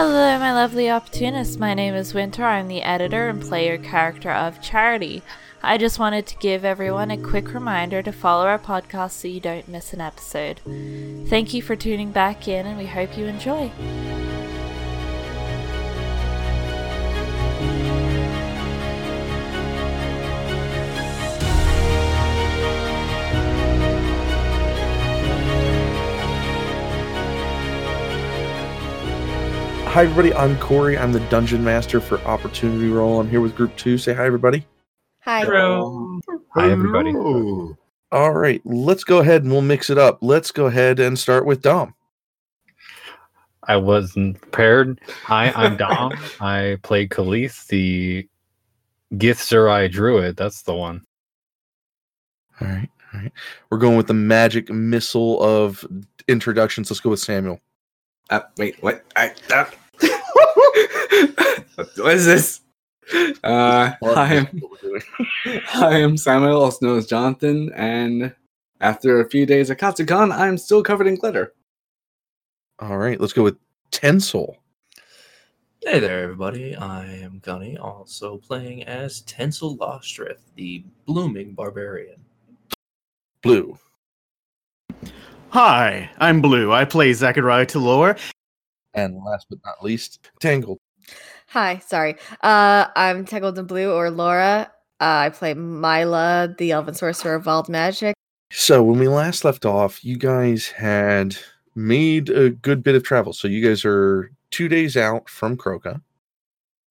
Hello, my lovely opportunists. My name is Winter. I'm the editor and player character of Charity. I just wanted to give everyone a quick reminder to follow our podcast so you don't miss an episode. Thank you for tuning back in, and we hope you enjoy. Hi, everybody. I'm Corey. I'm the dungeon master for Opportunity Roll. I'm here with Group Two. Say hi, everybody. Hi. Hi, everybody. All right, let's go ahead and we'll mix it up. Let's go ahead and start with Dom. I wasn't prepared. Hi, I'm Dom. I play Khalith, the Githzerai druid. That's the one. All right, all right. We're going with the magic missile of introductions. Let's go with Samuel. Uh, wait, what? I, uh, what is this? Uh, hi, I'm, hi, I'm Samuel, also known as Jonathan, and after a few days at Katsucon, I'm still covered in glitter. All right, let's go with Tensol. Hey there, everybody. I am Gunny, also playing as Tensel Lostrith, the blooming barbarian. Blue. Hi, I'm Blue. I play Zachariah Talor. And last but not least, Tangled. Hi, sorry. Uh, I'm Tangled in Blue or Laura. Uh, I play Mila, the Elven Sorcerer of Wild Magic. So when we last left off, you guys had made a good bit of travel. So you guys are two days out from Croca.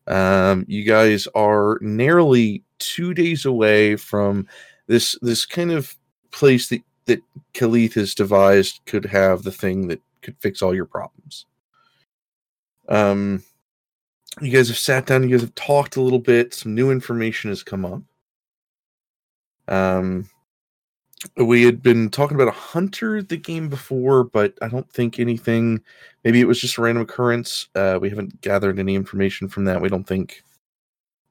Um, you guys are narrowly two days away from this this kind of place that that Khalith has devised could have the thing that could fix all your problems. Um, you guys have sat down. You guys have talked a little bit. Some new information has come up. Um, we had been talking about a hunter the game before, but I don't think anything. Maybe it was just a random occurrence. Uh, we haven't gathered any information from that. We don't think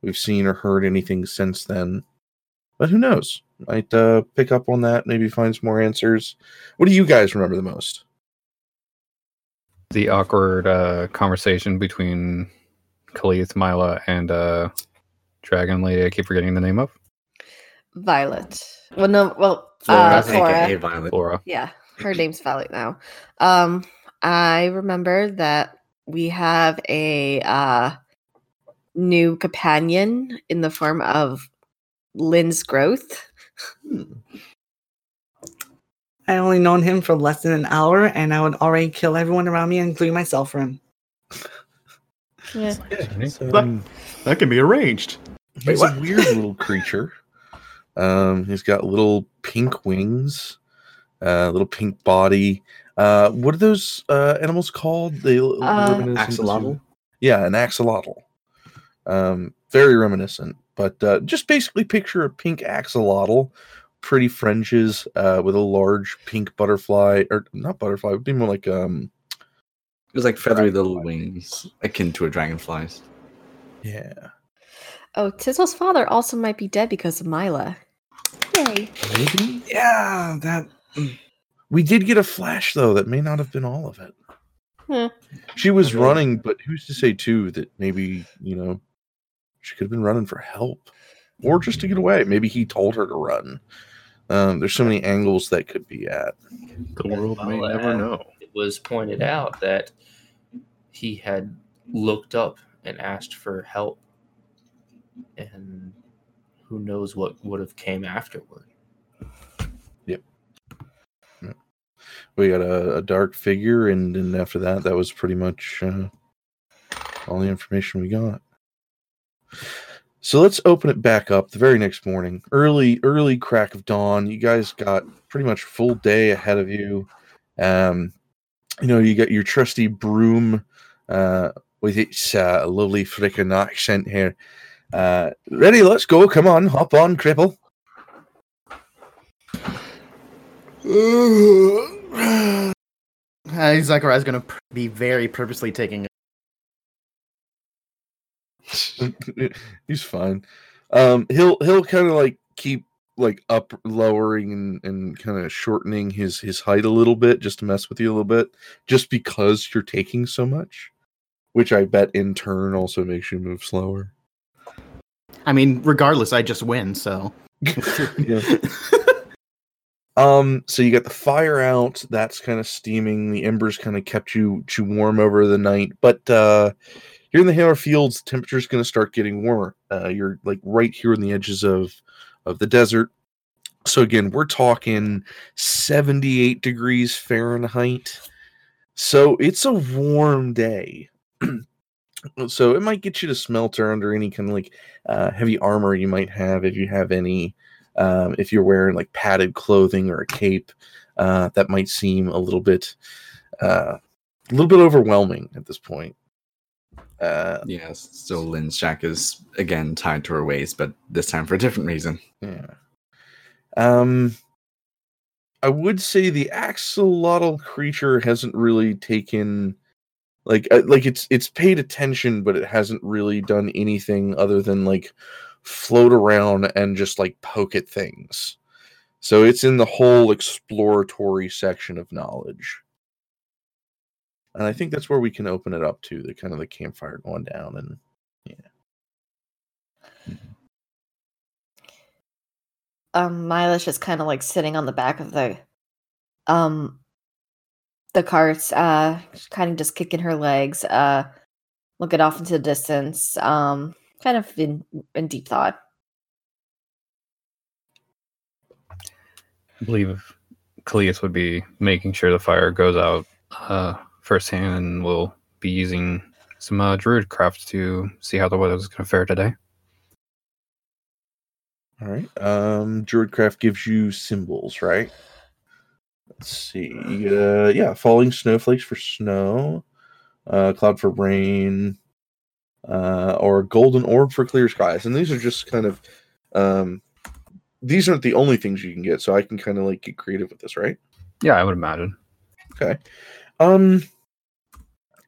we've seen or heard anything since then. But who knows? Might uh, pick up on that. Maybe find some more answers. What do you guys remember the most? The awkward uh, conversation between Khalith, Mila, and uh, Dragon Lady. I keep forgetting the name of Violet. Well, no, well, Flora, uh, aka Flora. Violet. Flora. Yeah, her name's Violet now. Um, I remember that we have a uh, new companion in the form of Lynn's growth. I only known him for less than an hour, and I would already kill everyone around me, including myself, for him. Yeah. Um, That can be arranged. he's what? a weird little creature. Um, he's got little pink wings, uh, little pink body. Uh, what are those uh, animals called? They Uh, Axolotl. Yeah, an axolotl. Um, very reminiscent, but uh, just basically picture a pink axolotl, pretty fringes, uh, with a large pink butterfly, or not butterfly, it would be more like um, It was like feathery little wings, akin to a dragonfly's. yeah. Oh, Tissel's father also might be dead because of Mila. Yay. Maybe Yeah, that. we did get a flash though. That may not have been all of it. Hmm. She was running, but who's to say too that maybe you know she could have been running for help or just to get away. Maybe he told her to run. Um, there's so many angles that could be at. The world may never know. It was pointed out that he had looked up and asked for help, and who knows what would have came afterward. Yep. We got a, a dark figure, and then after that, that was pretty much uh, all the information we got. So let's open it back up the very next morning, early, early crack of dawn. You guys got pretty much full day ahead of you. Um, you know, you got your trusty broom uh, with its uh, lovely freaking accent here. Uh, ready? Let's go. Come on, hop on, cripple. Uh, Zachariah's going to be very purposely taking. He's fine. Um, he'll he'll kind of like keep like up lowering and, and kind of shortening his his height a little bit just to mess with you a little bit, just because you're taking so much. which I bet in turn also makes you move slower. I mean, regardless, I just win. So Yeah. Um, so you got the fire out, that's kind of steaming. The embers kind of kept you, you warm over the night, but uh here in the Hammer Fields, temperature is gonna start getting warmer. Uh you're like right here in the edges of of the desert. So again, we're talking 78 degrees Fahrenheit. So it's a warm day. so it might get you to smelter under any kind of like uh, heavy armor you might have if you have any um, if you're wearing like padded clothing or a cape, uh, that might seem a little bit, uh, a little bit overwhelming at this point. Uh, Yes, so Lynn's shack is again tied to her waist, but this time for a different reason. yeah. Um, I would say the axolotl creature hasn't really taken, like, uh, like it's it's paid attention, but it hasn't really done anything other than like float around and just like poke at things. So it's in the whole exploratory section of knowledge. And I think that's where we can open it up to the kind of the campfire going down and yeah. um Mila's just kind of like sitting on the back of the um the carts, uh kind of just kicking her legs, uh looking off into the distance, um kind of in in deep thought. I believe Cleus would be making sure the fire goes out uh, firsthand, and we'll be using some uh, druid craft to see how the weather is going to fare today. All right. Um, Druidcraft gives you symbols, right? Let's see. Uh, yeah, falling snowflakes for snow, uh, cloud for rain, uh, or golden orb for clear skies. And these are just kind of, um, these aren't the only things you can get. So I can kind of like get creative with this, right? Yeah, I would imagine. Okay. Um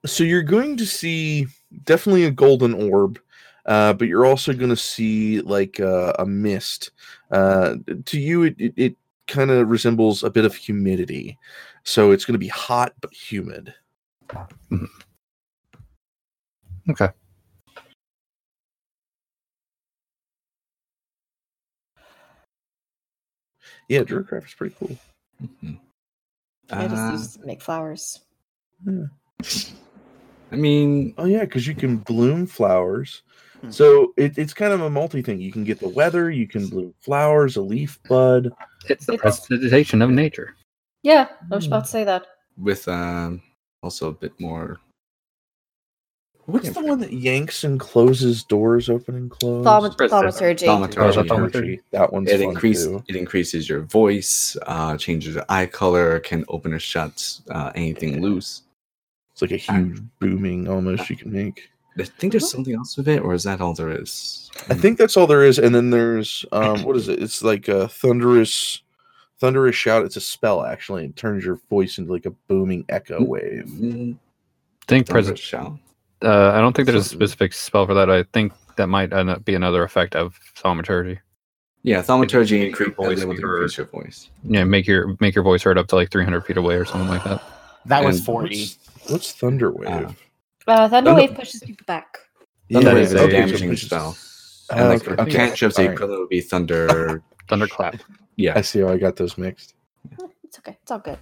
so you're going to see definitely a golden orb, uh, but you're also going to see like uh, a mist. Uh, to you, it, it, it kind of resembles a bit of humidity. So it's going to be hot but humid. Okay. Yeah, Druidcraft is pretty cool. Mhm. I just Uh, use make flowers. I mean, Oh yeah, because you can bloom flowers. Hmm. So it, it's kind of a multi thing. You can get the weather, you can bloom flowers, a leaf bud. It's the It's- presentation of nature. Yeah, I was about to say that. with um, also a bit more. What's the one that yanks and closes doors open and close? Thaumat- Press thaumaturgy. Thaumaturgy. That Thaumaturgy. thaumaturgy? That one's It fun increase too. it increases your voice, uh, changes your eye color, can open or shut uh, anything loose. It's like a huge booming almost you can make. I think there's something else with it, or is that all there is? I think that's all there is. And then there's um what is it? It's like a thunderous thunderous shout. It's a spell actually. It turns your voice into like a booming echo wave. Mm, I think present. shout. Uh, I don't think there's a specific spell for that. I think that might end up be another effect of thaumaturgy. Yeah, thaumaturgy Make your increase, voice able to heard. increase your voice. Yeah, make your make your voice heard up to like 300 feet away or something like that. That was 40. What's, what's thunder wave? Ah. Uh, Thunder Thunder- Wave pushes people back. Thunder That is is a a damaging pushes- spell. And like okay. a cantrip, the Alright. equivalent would be thunder. Thunderclap. Yeah, I see how I got those mixed. It's okay. It's all good.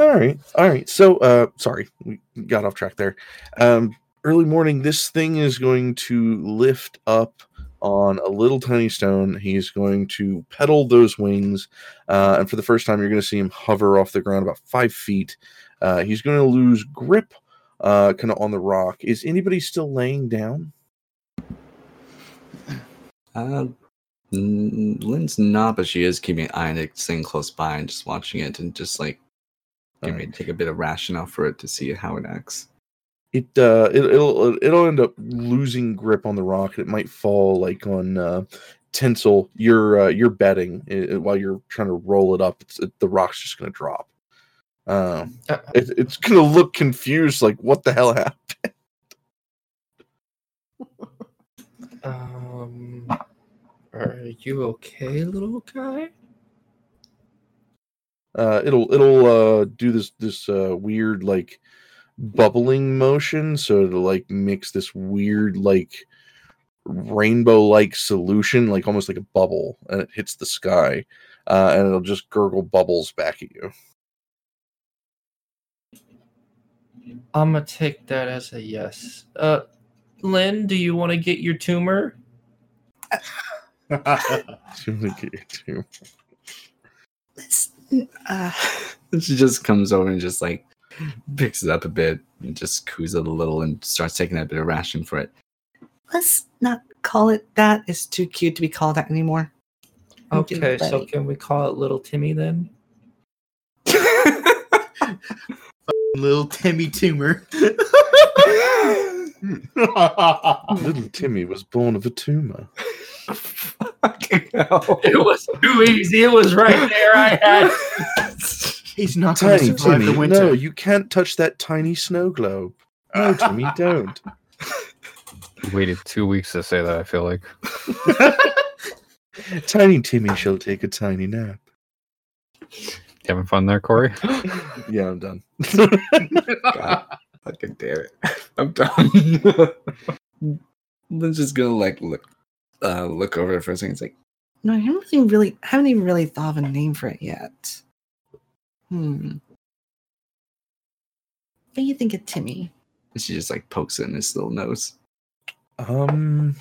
All right. All right. So uh sorry, we got off track there. Um early morning, this thing is going to lift up on a little tiny stone. He's going to pedal those wings. Uh, and for the first time, you're going to see him hover off the ground about five feet. Uh, he's going to lose grip uh, kind of on the rock. Is anybody still laying down? Uh, Lynn's not, but she is keeping an eye on it, staying close by and just watching it and just like give me Alright. take a bit of rationale for it to see how it acts. It uh, it, it'll it'll end up losing grip on the rock. It might fall like on uh, tinsel. You're uh, you're betting uh, while you're trying to roll it up. It's, it, the rock's just going to drop. Um, Uh, it, it's to look confused, like what the hell happened. Um, are you okay, little guy? Uh, it'll it'll uh, do this this uh, weird like bubbling motion, so it'll like mix this weird like rainbow like solution, like almost like a bubble, and it hits the sky, uh, and it'll just gurgle bubbles back at you. I'm gonna take that as a yes. Uh, Lynn, do you want to get your tumor? So you wanna get your tumor. Uh, she just comes over and just like picks it up a bit and just coos it a little and starts taking a bit of ration for it. Let's not call it that. It's too cute to be called that anymore. Okay, so can we call it Little Timmy then? Little Timmy tumor. Little Timmy was born of a tumor. It was too easy. It was right there. I had. He's not going to survive Timmy, the winter. no, you can't touch that tiny snow globe. No, Timmy, don't. Waited two weeks to say that. I feel like Tiny Timmy shall take a tiny nap. You having fun there, Corey. Yeah, I'm done. God, fucking damn it. I'm done. Lynn's just gonna like look uh look over it for a second. It's like, no, I haven't even really haven't even really thought of a name for it yet. Hmm. What do you think of Timmy? And she just like pokes it in his little nose. Um,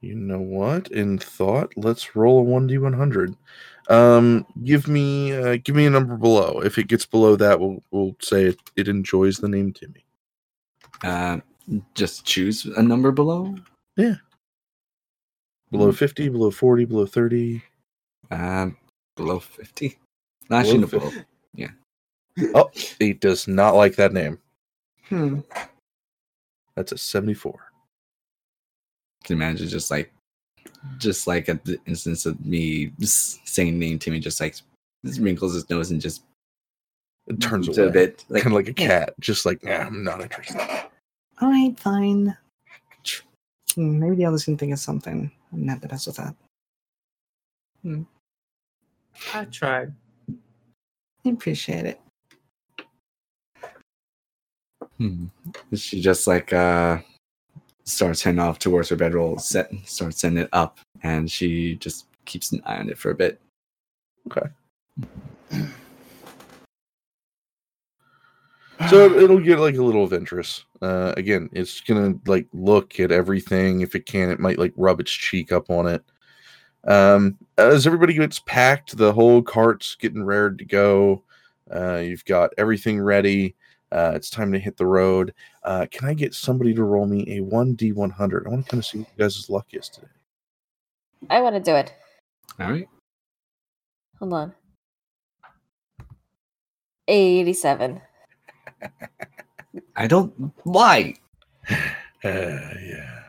you know what? In thought, let's roll a one d one hundred. Um, give me uh, give me a number below. If it gets below that, we'll we'll say it, it enjoys the name Timmy. Uh just choose a number below. Yeah. Below fifty, below forty, below thirty. Um below fifty. No, actually no Below below. 50. Oh, it does not like that name. Hmm. That's a seventy-four. can imagine just like just like at the instance of me saying name to me just like wrinkles his nose and just It turns it away, a bit like kind of like a "Yeah, cat, just like nah, I'm not interested. all right fine Hmm, maybe the others can think of something i'm not the best with that Hmm. I tried. i appreciate it hmm. she just like uh starts heading off towards her bedroll set starts sending it up and she just keeps an eye on it for a bit Okay. So it- it'll get like a little adventurous. Uh, again, it's gonna like look at everything. If it can, it might like rub its cheek up on it. Um, as everybody gets packed, the whole cart's getting ready to go. Uh, you've got everything ready. Uh, it's time to hit the road. Uh, can I get somebody to roll me a one d one hundred? I want to kind of see what you guys' luck is today. I want to do it. all right Hold on. 87. i don't why Uh, yeah.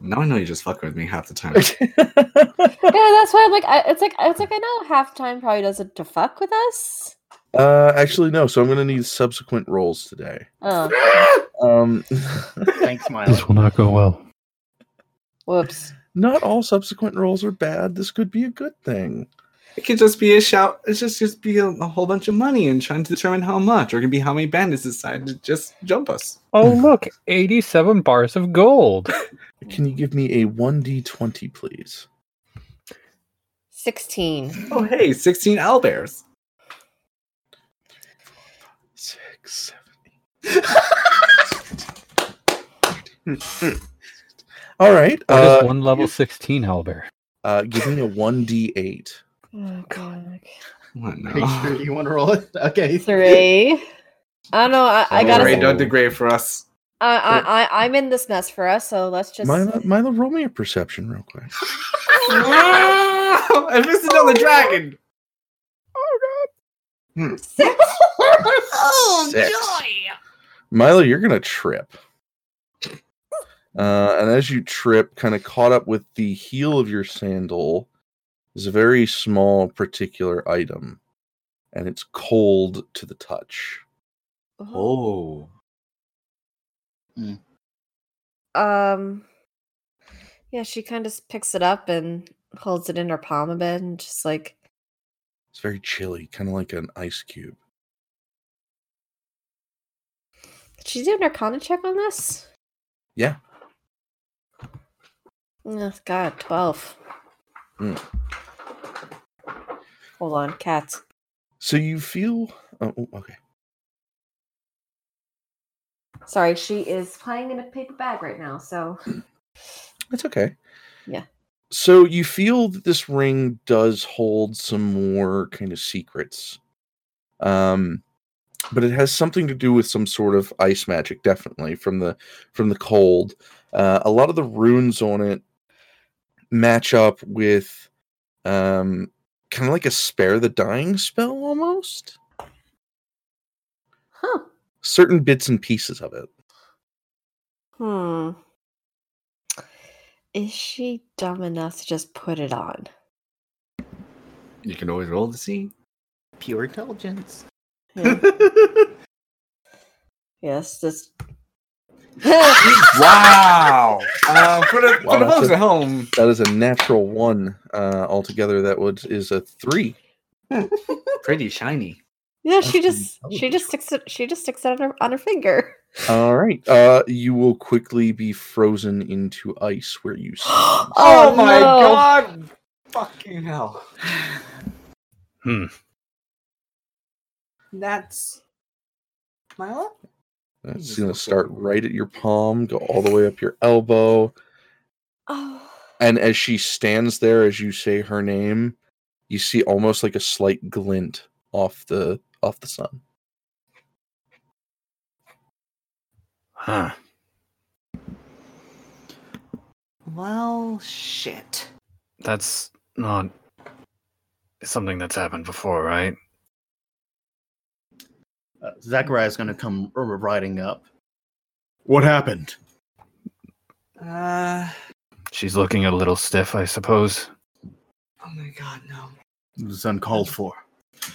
now i know you just fuck with me half the time Yeah, that's why I'm like, I, it's like, it's like I know half time probably does it to fuck with us. uh, actually, no. So I'm gonna need subsequent rolls today. Oh, Um, Thanks, Milo. This will not go well. whoops. not all subsequent rolls are bad. This could be a good thing. It could just be a shout. It's just just be a, a whole bunch of money and trying to determine how much, or it could be how many bandits decide to just jump us. Oh look, eighty-seven bars of gold. Can you give me a 1d20, please? 16. Oh hey, sixteen owlbears. Six, seven, eight. All right. What is Uh, one level sixteen owlbear? uh, give me a 1d8. Oh, God. What Are you sure you want to roll it? Okay. Three. I don't know. I, I Oh. gotta. Ray s- dug the for us. I, I, I, I'm in this mess for us, so let's just. Milo, Milo, roll me a perception real quick. I missed another dragon. Oh god! Oh oh, Six. Milo, you're gonna trip. Uh, and as you trip, kind of caught up with the heel of your sandal, is a very small particular item, and it's cold to the touch. Oh. Um. Yeah, she kind of picks it up and holds it in her palm a bit, and just like, It's very chilly, kind of like an ice cube. Did she do an arcana check on this? Yeah. Oh, God, 12. Mm. Hold on, cats. So you feel. Oh, oh, okay. Sorry, she is playing in a paper bag right now, so. That's okay. Yeah. So you feel that this ring does hold some more kind of secrets. Um but it has something to do with some sort of ice magic definitely from the from the cold. Uh a lot of the runes on it match up with um kind of like a spare the dying spell almost. Huh. Certain bits and pieces of it. Hmm. Is she dumb enough to just put it on? You can always roll to see. Pure intelligence. Yeah. yes, this. wow. Uh, for the, Wow, for the that's folks a- at home, That is a natural one uh altogether that would is a 3. pretty shiny. Yeah, she just she just sticks it she just sticks it on her on her finger. All right. Uh, you will quickly be frozen into ice where you stand. Oh, my no. god! Fucking hell. Hmm. That's Mila? It's going to start right at your palm, go all the way up your elbow, Oh. and as she stands there, as you say her name, you see almost like a slight glint off the off the sun. Huh. Well, shit. That's not something that's happened before, right? Uh, Zachariah's gonna come riding up. What happened? Uh, She's looking a little stiff, I suppose. oh my god, no. It was uncalled for.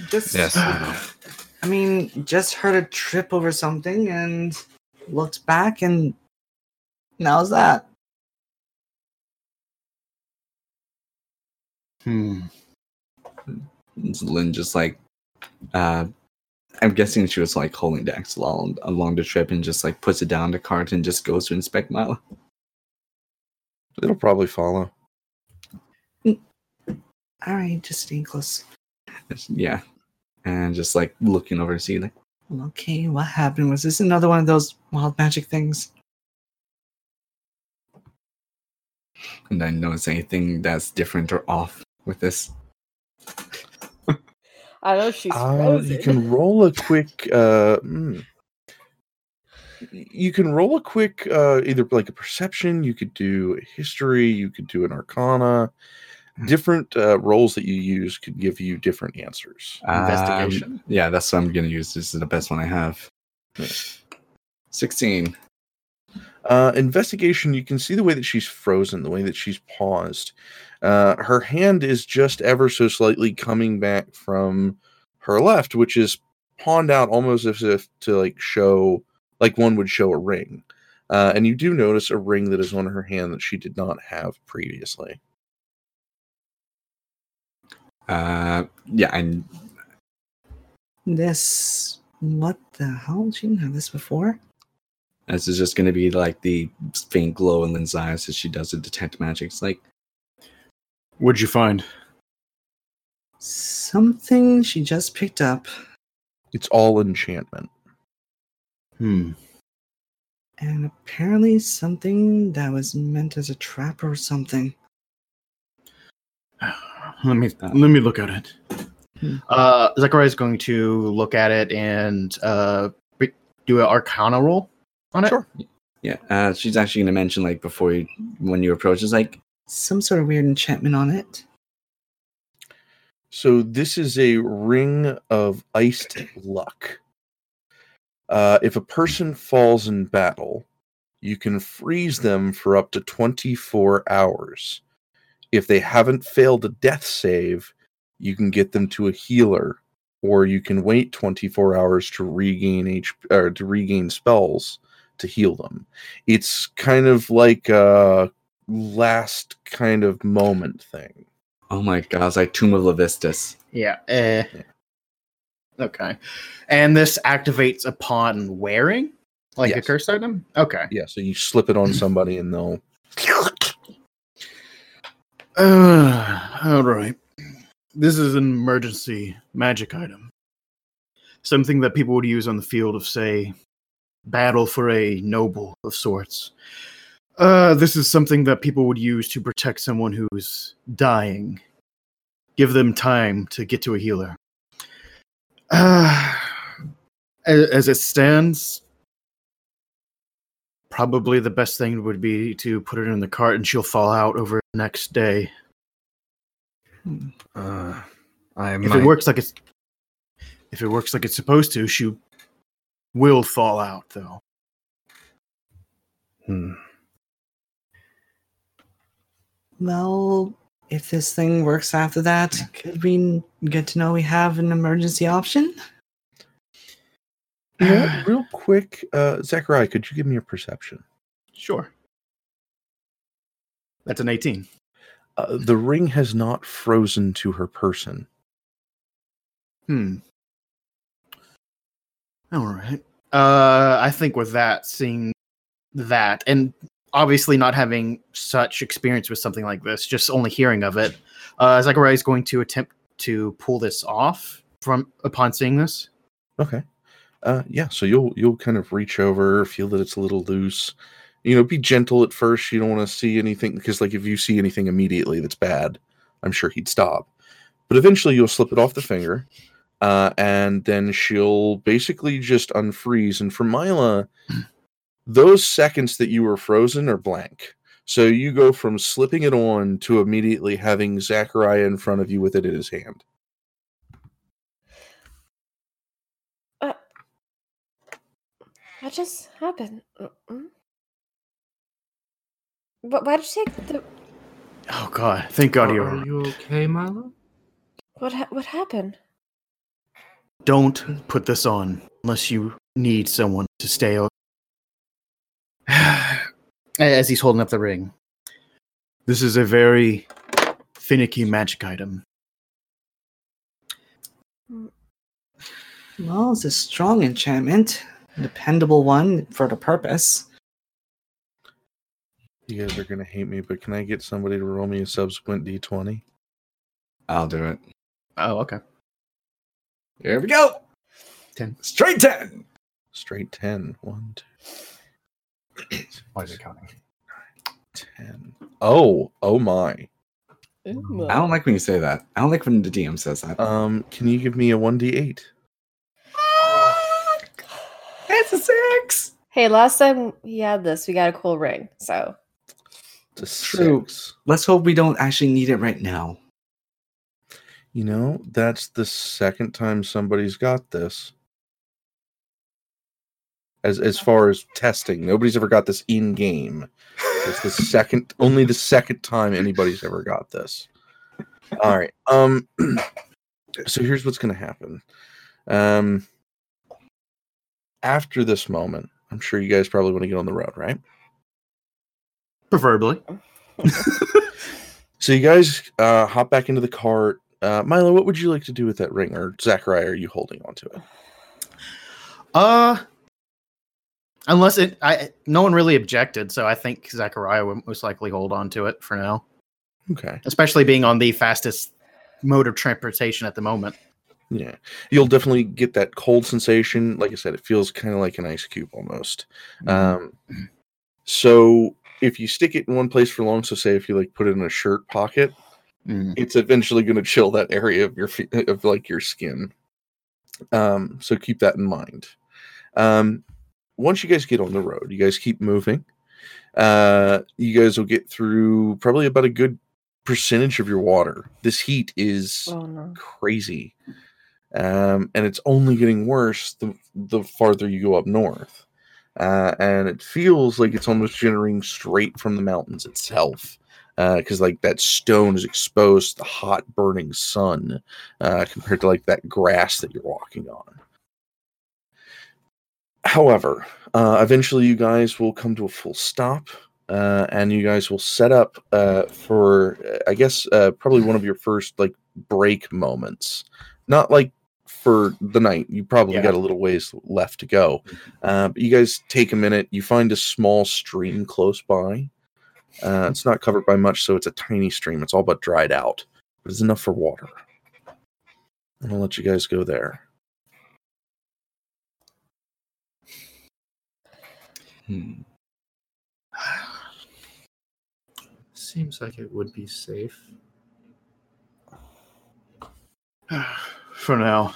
Just, Yes. I mean, just heard a trip over something and looked back and now's that. Hmm. Lynn just like, uh, I'm guessing she was like holding the axe along, along the trip and just like puts it down the cart and just goes to inspect Mila. It'll probably follow. Mm. All right, just staying close. Yeah, and just like looking over to see like, okay, what happened? Was this another one of those wild magic things? And I notice anything that's different or off with this. I know she's Uh, you can roll a quick. Uh, mm. You can roll a quick, uh, either like a perception. You could do a history. You could do an arcana. Different uh, rolls that you use could give you different answers. Investigation. Um, yeah, that's what I'm gonna use. This is the best one I have. Sixteen. Uh, investigation. You can see the way that she's frozen, the way that she's paused. Uh, her hand is just ever so slightly coming back from her left, which is pawned out almost as if to like show, like one would show a ring. Uh, and you do notice a ring that is on her hand that she did not have previously. Uh, yeah, and this. What the hell? She didn't have this before. This is just gonna be like the faint glow in Lynn's eyes as she does the detect magic. It's like What'd you find? something she just picked up, It's all enchantment. Hmm. and apparently something that was meant as a trap or something. Let me Uh, let me look at it. Hmm. Uh, Zachariah's going to look at it and uh, do an Arcana roll on it. Sure. Yeah, uh, she's actually gonna mention like before you, when you approach, it's like some sort of weird enchantment on it. So this is a ring of iced luck. Uh, if a person falls in battle, you can freeze them for up to 24 hours. If they haven't failed a death save, you can get them to a healer, or you can wait 24 hours to regain H or to regain spells to heal them. It's kind of like a last kind of moment thing. Oh my god, it's like Tomb of Levistus. Yeah. Eh. Okay. And this activates upon wearing. Like a Yes. cursed item? Okay. Yeah, so you slip it on somebody and they'll. Uh, all right. This is an emergency magic item. Something that people would use on the field of, say, battle for a noble of sorts. Uh, this is something that people would use to protect someone who's dying. Give them time to get to a healer. Uh, a- as it stands, probably the best thing would be to put it in the cart and she'll fall out over the next day. Uh, I If might, it works like it's if it works like it's supposed to, she will fall out though. Hmm. Well, if this thing works after that, could we get to know we have an emergency option? You know? Real quick, uh, Zachariah, could you give me a perception? Sure. That's an 18. Uh, the ring has not frozen to her person. Hmm. All right. Uh, I think with that, seeing that, and obviously not having such experience with something like this, just only hearing of it, uh, Zachariah is going to attempt to pull this off from upon seeing this. Okay. Uh, yeah. So you'll you'll kind of reach over, feel that it's a little loose. You know, be gentle at first. You don't want to see anything because, like, if you see anything immediately that's bad, I'm sure he'd stop. But eventually, you'll slip it off the finger, uh, and then she'll basically just unfreeze. And for Mila, those seconds that you were frozen are blank. So you go from slipping it on to immediately having Zachariah in front of you with it in his hand. What just happened? Mm-mm. Wh- Why did you take the? Oh God! Thank God you're. are you okay, Milo? What ha- what happened? Don't put this on unless you need someone to stay. o- As he's holding up the ring, this is a very finicky magic item. Well, it's a strong enchantment, dependable one for the purpose. You guys are gonna hate me, but can I get somebody to roll me a subsequent d20? I'll do it. Oh, okay. Here we go. 10. Straight 10. Straight 10. One, two, Why is it counting? 10. Oh, oh my. I don't like when you say that. I don't like when the DM says that. Um, can you give me a 1d8? it's a six. Hey, last time we had this, we got a cool ring. So It's a True. six. Let's hope we don't actually need it right now. You know, that's the second time somebody's got this. As as far as testing, nobody's ever got this in game. It's the second, only the second time anybody's ever got this. All right. Um. So here's what's going to happen. Um. After this moment, I'm sure you guys probably want to get on the road, right? Preferably. So you guys uh, hop back into the cart. Uh, Milo, what would you like to do with that ring? Or Zachariah, are you holding onto it? Uh, unless it, I no one really objected, so I think Zachariah would most likely hold on to it for now, Okay. especially being on the fastest mode of transportation at the moment. Yeah. You'll definitely get that cold sensation. Like I said, it feels kind of like an ice cube almost. Um, so if you stick it in one place for long, so say if you like put it in a shirt pocket, Mm. it's eventually going to chill that area of your of like your skin. Um, so keep that in mind. Um, once you guys get on the road, you guys keep moving. Uh, you guys will get through probably about a good percentage of your water. This heat is oh no. crazy, um, and it's only getting worse the the farther you go up north. Uh, and it feels like it's almost generating straight from the mountains itself because like that stone is exposed to the hot burning sun uh, compared to like that grass that you're walking on however uh, eventually you guys will come to a full stop uh, and you guys will set up uh, for uh, i guess uh, probably one of your first like break moments not like for the night. You probably Yeah. got a little ways left to go. Uh, but you guys take a minute. You find a small stream close by. Uh, it's not covered by much, so it's a tiny stream. It's all but dried out, but it's enough for water. And I'll let you guys go there. Hmm. Seems like it would be safe. For now,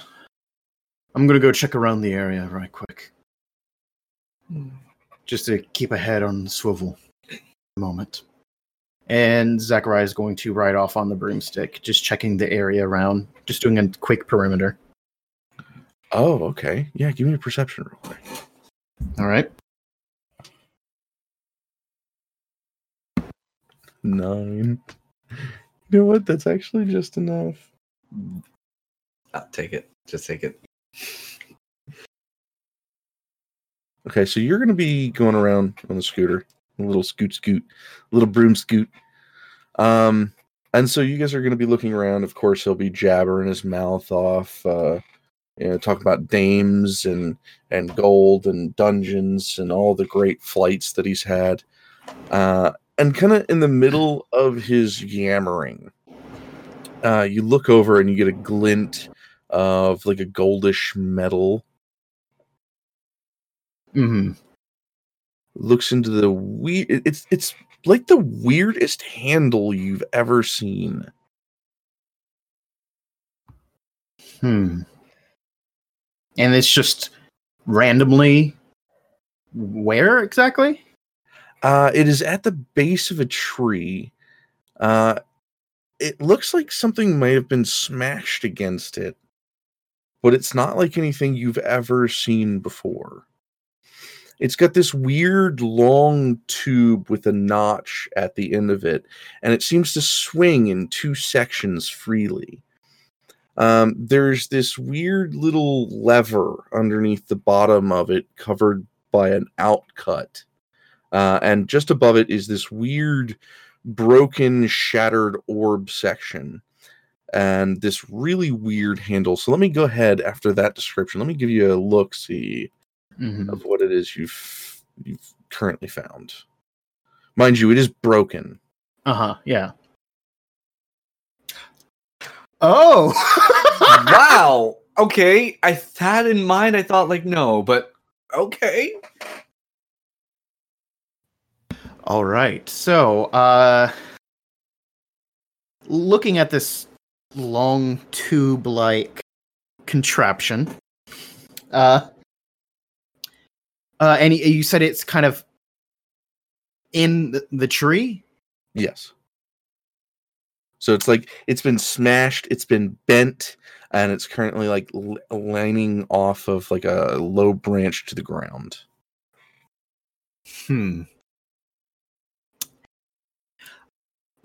I'm gonna go check around the area right quick, just to keep a head on the swivel. For a Moment. And Zachariah is going to ride off on the broomstick, just checking the area around, just doing a quick perimeter. Oh, okay. Yeah, give me a perception real quick. All right. Nine. You know what? That's actually just enough. I'll take it. Just take it. Okay, so you're going to be going around on the scooter, a little scoot scoot, little broom scoot. Um, and so you guys are going to be looking around. Of course, he'll be jabbering his mouth off, uh, you know, talk about dames and and gold and dungeons and all the great flights that he's had. Uh, and kind of in the middle of his yammering, uh, you look over and you get a glint of like a goldish metal hmm looks into the weird it's it's like the weirdest handle you've ever seen Hmm. And it's just randomly where exactly? uh it is at the base of a tree uh it looks like something might have been smashed against it but it's not like anything you've ever seen before it's got this weird long tube with a notch at the end of it and it seems to swing in two sections freely. Um, there's this weird little lever underneath the bottom of it covered by an outcut uh, and just above it is this weird broken shattered orb section and this really weird handle. So let me go ahead after that description let me give you a look see Mhm. of what it is you've you've currently found mind you it is broken Uh huh. Yeah. Oh. wow. Okay. I had in mind. I thought like no, but okay. All right. So, uh looking at this long tube-like contraption, uh uh and you said it's kind of in the, the tree? yes so it's like it's been smashed it's been bent and it's currently like l- lining off of like a low branch to the ground Hmm.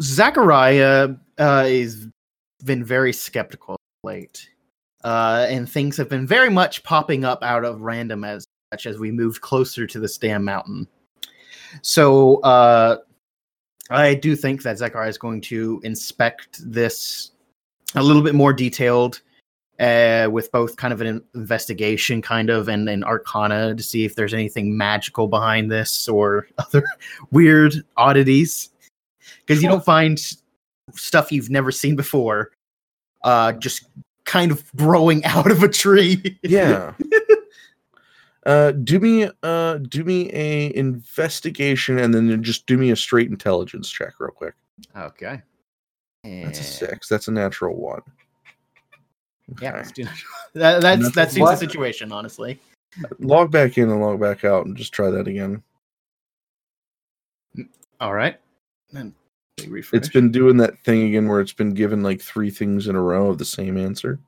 Zachariah uh, is been very skeptical late, uh, and things have been very much popping up out of random as as we moved closer to this damn mountain. So uh, I do think that Zachariah is going to inspect this a little bit more detailed. Uh, with both kind of an investigation, kind of, and an arcana to see if there's anything magical behind this or other weird oddities because you don't find stuff you've never seen before uh just kind of growing out of a tree yeah uh do me uh do me a investigation and then just do me a straight intelligence check real quick. Okay. That's a six. That's a natural one. Yeah Okay. let's do that. that that's that seems What? the situation honestly. Log back in and log back out and just try that again. All right. Then refresh. it's been doing that thing again where it's been given like three things in a row of the same answer.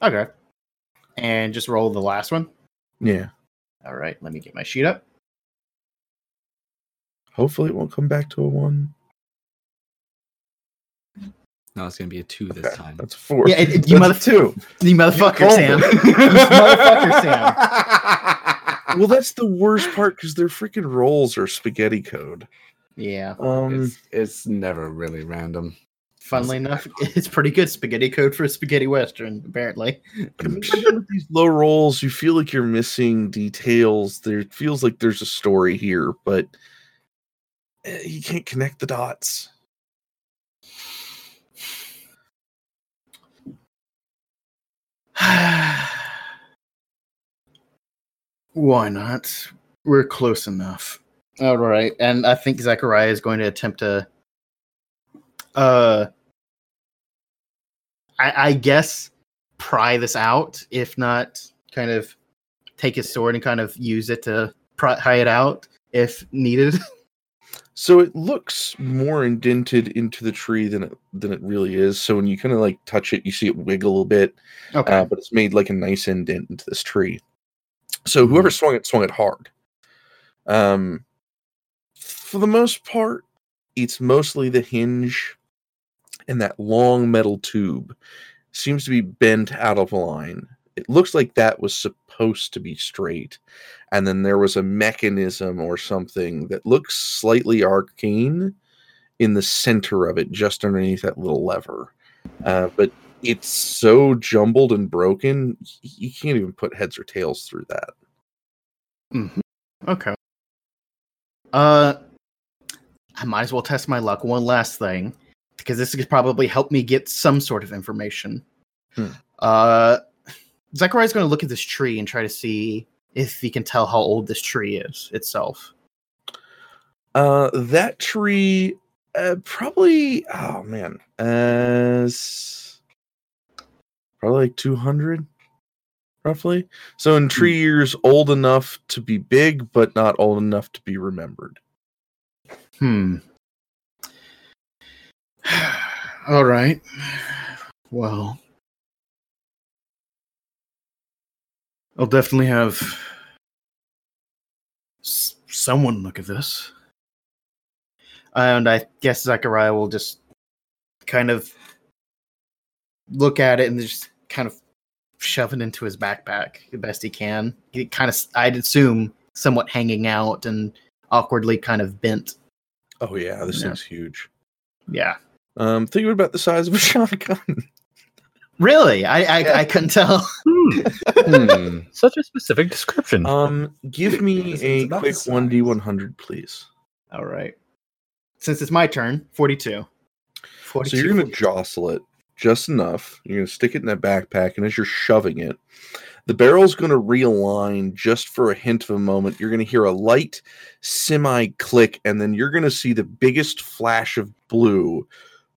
Okay and just roll the last one. Yeah. All right let me get my sheet up. Hopefully it won't come back to a one. No, it's gonna be a two this time. that's four. Yeah it, it- you That's mother two. you motherfucker called sam. you motherfucker sam. Well that's the worst part because their freaking rolls are spaghetti code. Yeah. Um it's, it's never really random. Funnily enough, it's pretty good spaghetti code for a spaghetti western. Apparently, I mean, even with these low rolls, you feel like you're missing details. There feels like there's a story here, but eh, you can't connect the dots. why not? We're close enough. All right, and I think Zachariah is going to attempt to, uh, I, I guess, pry this out. If not, kind of take his sword and kind of use it to pry it out if needed. So it looks more indented into the tree than it than it really is. So when you kind of like touch it, you see it wiggle a little bit, Okay. uh, but it's made like a nice indent into this tree. So whoever swung it swung it hard. Um, for the most part, it's mostly the hinge and that long metal tube seems to be bent out of line. It looks like that was supposed to be straight, and then there was a mechanism or something that looks slightly arcane in the center of it, just underneath that little lever. Uh, but it's so jumbled and broken, you can't even put heads or tails through that. Mhm. Okay. Uh, I might as well test my luck. One last thing, because this could probably help me get some sort of information. Hmm. Uh, Zachariah's going to look at this tree and try to see if he can tell how old this tree is itself. Uh, that tree, uh, probably. Oh man, as probably like two hundred, roughly. So in tree years, old enough to be big, but not old enough to be remembered. Hmm. All right. Well, I'll definitely have s- someone look at this. And I guess Zachariah will just kind of look at it and just kind of shove it into his backpack the best he can. He kind of, I'd assume, somewhat hanging out and awkwardly kind of bent. Oh yeah, this Yeah. thing's huge. Yeah. Um, think about the size of a shotgun. Really? I I, Yeah. I couldn't tell. Hmm. Hmm. Such a specific description. Um, give me It's a quick one d one hundred, please. All right. Since it's my turn, 42. 42. So you're going to jostle it just enough. You're going to stick it in that backpack, and as you're shoving it, the barrel's going to realign just for a hint of a moment. You're going to hear a light semi click, and then you're going to see the biggest flash of blue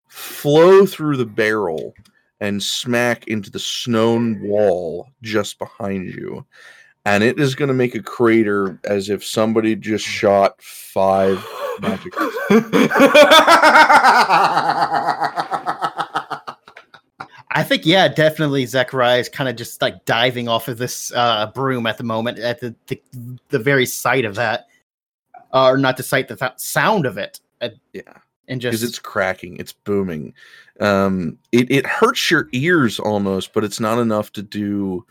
flow through the barrel and smack into the stone wall just behind you. And it is going to make a crater as if somebody just shot five magic. I think, yeah, definitely Zachariah is kind of just like diving off of this uh, broom at the moment, at the, the, the very sight of that. Uh, or not the sight, the fa- sound of it. uh, Yeah. And because it's cracking, it's booming. Um, it it hurts your ears almost, but it's not enough to do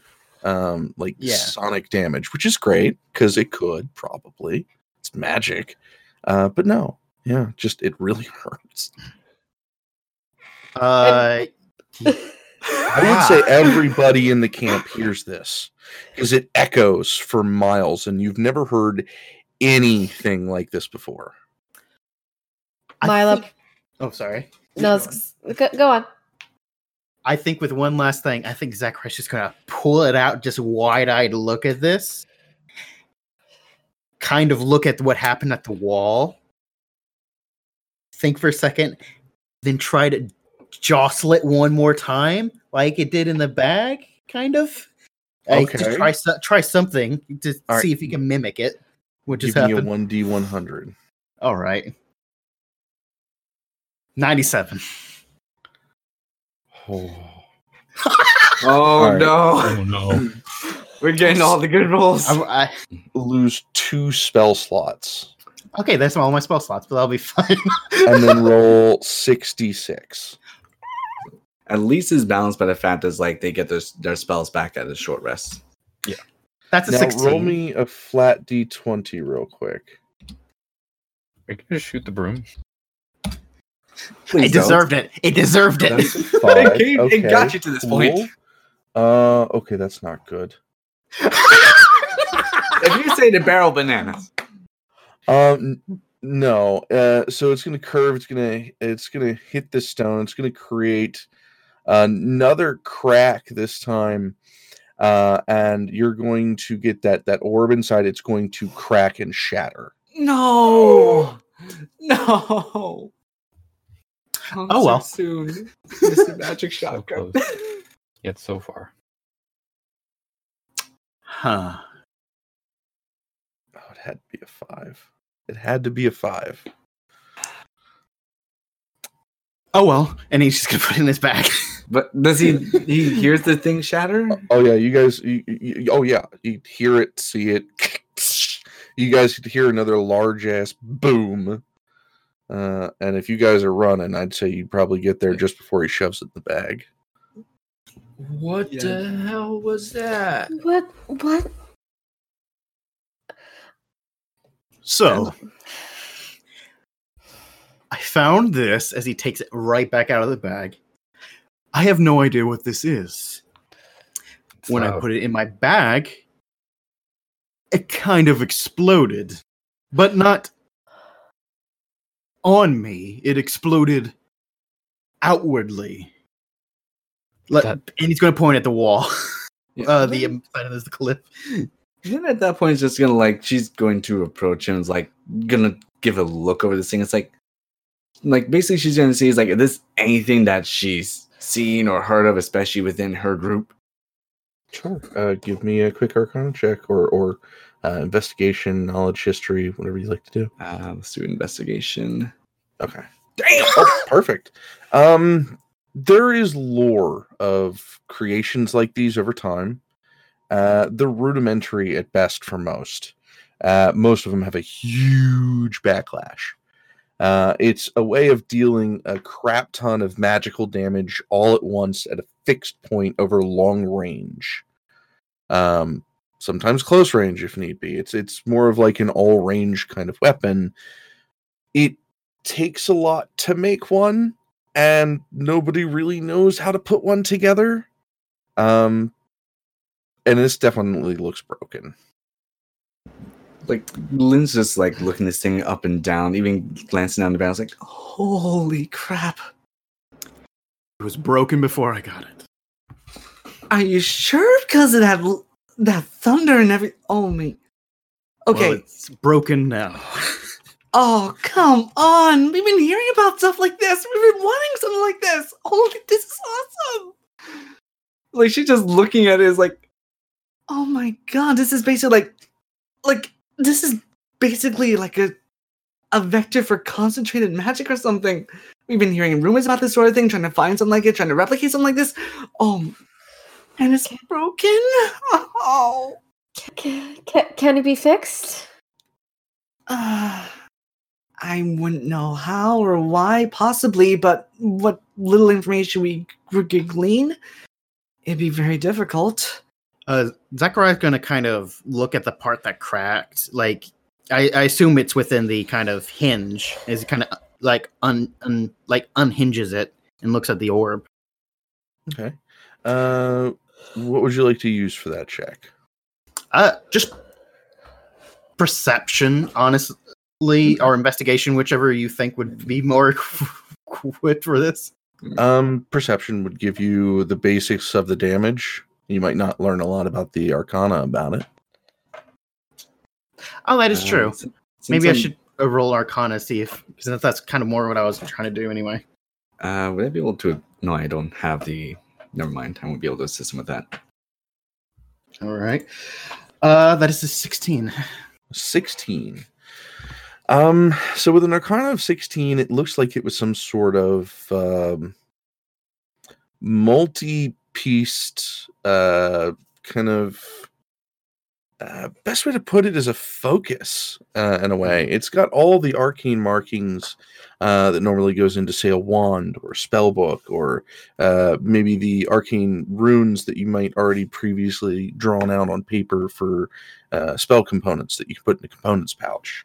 um like Yeah. sonic damage, which is great because it could probably. It's magic, uh, but no, yeah, just it really hurts. uh, I would say everybody in the camp hears this because it echoes for miles, and you've never heard anything like this before. I Mila, think- oh, sorry. no, go, go on. I think with one last thing, I think Zachariah's just gonna pull it out, just wide eyed look at this, kind of look at what happened at the wall, think for a second, then try to jostle it one more time, like it did in the bag, kind of. Like, Okay. just try so- try something to All right. see if you can mimic it. What just Give me a one d one hundred. All right. 97. Oh. Oh Alright. no. oh no. We're getting all the good rolls. I, I, lose two spell slots okay, that's all my spell slots, but that'll be fine. and then roll 66. At least it's balanced by the fact that like they get their, their spells back at a short rest. Yeah. That's a Now 16. roll me a flat d20 real quick. I can just shoot the broom. Please it don't. deserved it. It deserved it. It, came, it got you to this point. cool. Uh, okay, that's not good. If you say the barrel bananas, Um, no. Uh, so it's gonna curve. It's gonna it's gonna hit the stone. It's gonna create another crack this time, uh, and you're going to get that that orb inside. It's going to crack and shatter. no, no. Come Oh, well. soon, Mr. Magic So Shotgun. close. Yet so far. Huh. Oh, it had to be a five. It had to be a five. Oh well, and he's just gonna put it in his bag. But does he? He hears the thing shatter. Oh yeah, you guys. You, you, oh yeah, you hear it, see it. You guys hear another large ass boom. Uh, and if you guys are running, I'd say you'd probably get there just before he shoves it in the bag. What Yeah. the hell was that? What? What? So I found this as he takes it right back out of the bag. I have no idea what this is. When I put it in my bag, it kind of exploded, but not on me. It exploded outwardly. Let, That- and he's going to point at the wall. Yeah. Uh, the um, side of the cliff. Then at that point, it's just gonna like she's going to approach him. Is like gonna give a look over this thing. It's like, like basically she's gonna see is like is this anything that she's seen or heard of, especially within her group. Sure. Uh, give me a quick Arcana check or or uh, investigation, knowledge, history, whatever you like to do. Uh, let's do investigation. Okay. Damn. Oh, perfect. Um, there is lore of creations like these over time. Uh, they're rudimentary at best for most. Uh, most of them have a huge backlash. Uh, it's a way of dealing a crap ton of magical damage all at once at a fixed point over long range. Um, sometimes close range if need be. It's it's more of like an all range kind of weapon. It takes a lot to make one and nobody really knows how to put one together um and this definitely looks broken Like Lynn's just like looking this thing up and down, even glancing down the barrel. It's like, holy crap! It was broken before I got it. Are you sure? Because of that that thunder and every. Oh me. Okay. Well, it's broken now. Oh, come on. We've been hearing about stuff like this. We've been wanting something like this. Holy, this is awesome. Like, she's just looking at it is like, oh my god, this is basically like, like, this is basically like a, a vector for concentrated magic or something. We've been hearing rumors about this sort of thing, trying to find something like it, trying to replicate something like this. Oh, and it's broken. Oh. Can, can, can it be fixed? Uh, I wouldn't know how or why, possibly, but what little information we could glean, it'd be very difficult. Uh, Zachariah's going to kind of look at the part that cracked. Like, I, I assume it's within the kind of hinge. Is kind of like un, un like unhinges it and looks at the orb. okay uh what would you like to use for that check Uh, just perception, honestly, or investigation, whichever you think would be more equipped for this. um perception would give you the basics of the damage you might not learn a lot about the arcana about it Oh, that is Uh, true. since Maybe I I'm- should uh, roll Arcana see if because that's kind of more what I was trying to do anyway. Uh, would I be able to? No, I don't have the. Never mind. I won't be able to assist him with that. All right. Uh, that is a sixteen. 16 um so with an arcana of 16 it looks like it was some sort of um multi-pieced uh kind of uh, best way to put it is a focus uh, in a way it's got all the arcane markings uh, that normally goes into say a wand or spell book or uh, maybe the arcane runes that you might already previously drawn out on paper for uh, spell components that you can put in a components pouch.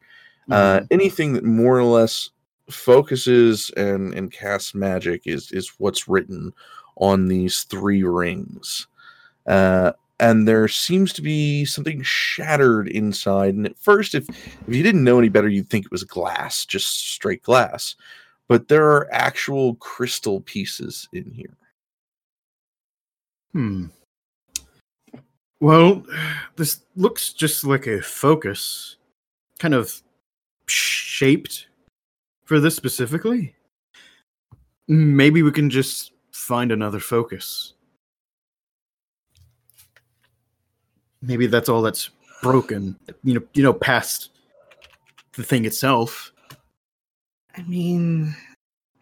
Uh, anything that more or less focuses and and casts magic is is what's written on these three rings. Uh, and there seems to be something shattered inside. And at first, if if you didn't know any better, you'd think it was glass, just straight glass. But there are actual crystal pieces in here. Hmm. Well, this looks just like a focus, kind of shaped for this specifically. Maybe we can just find another focus. Maybe that's all that's broken. You know, you know, past the thing itself. I mean,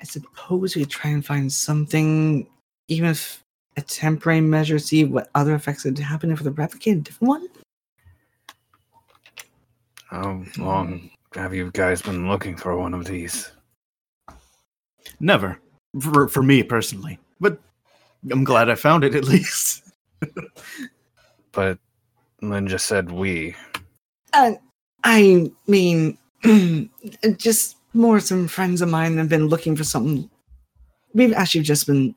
I suppose we try and find something, even if a temporary measure, see what other effects would happen if the replicate a different one. How long have you guys been looking for one of these? Never, for for me personally. But I'm glad I found it at least. But Lynn just said we. Uh, I mean, just more some friends of mine have been looking for something. We've actually just been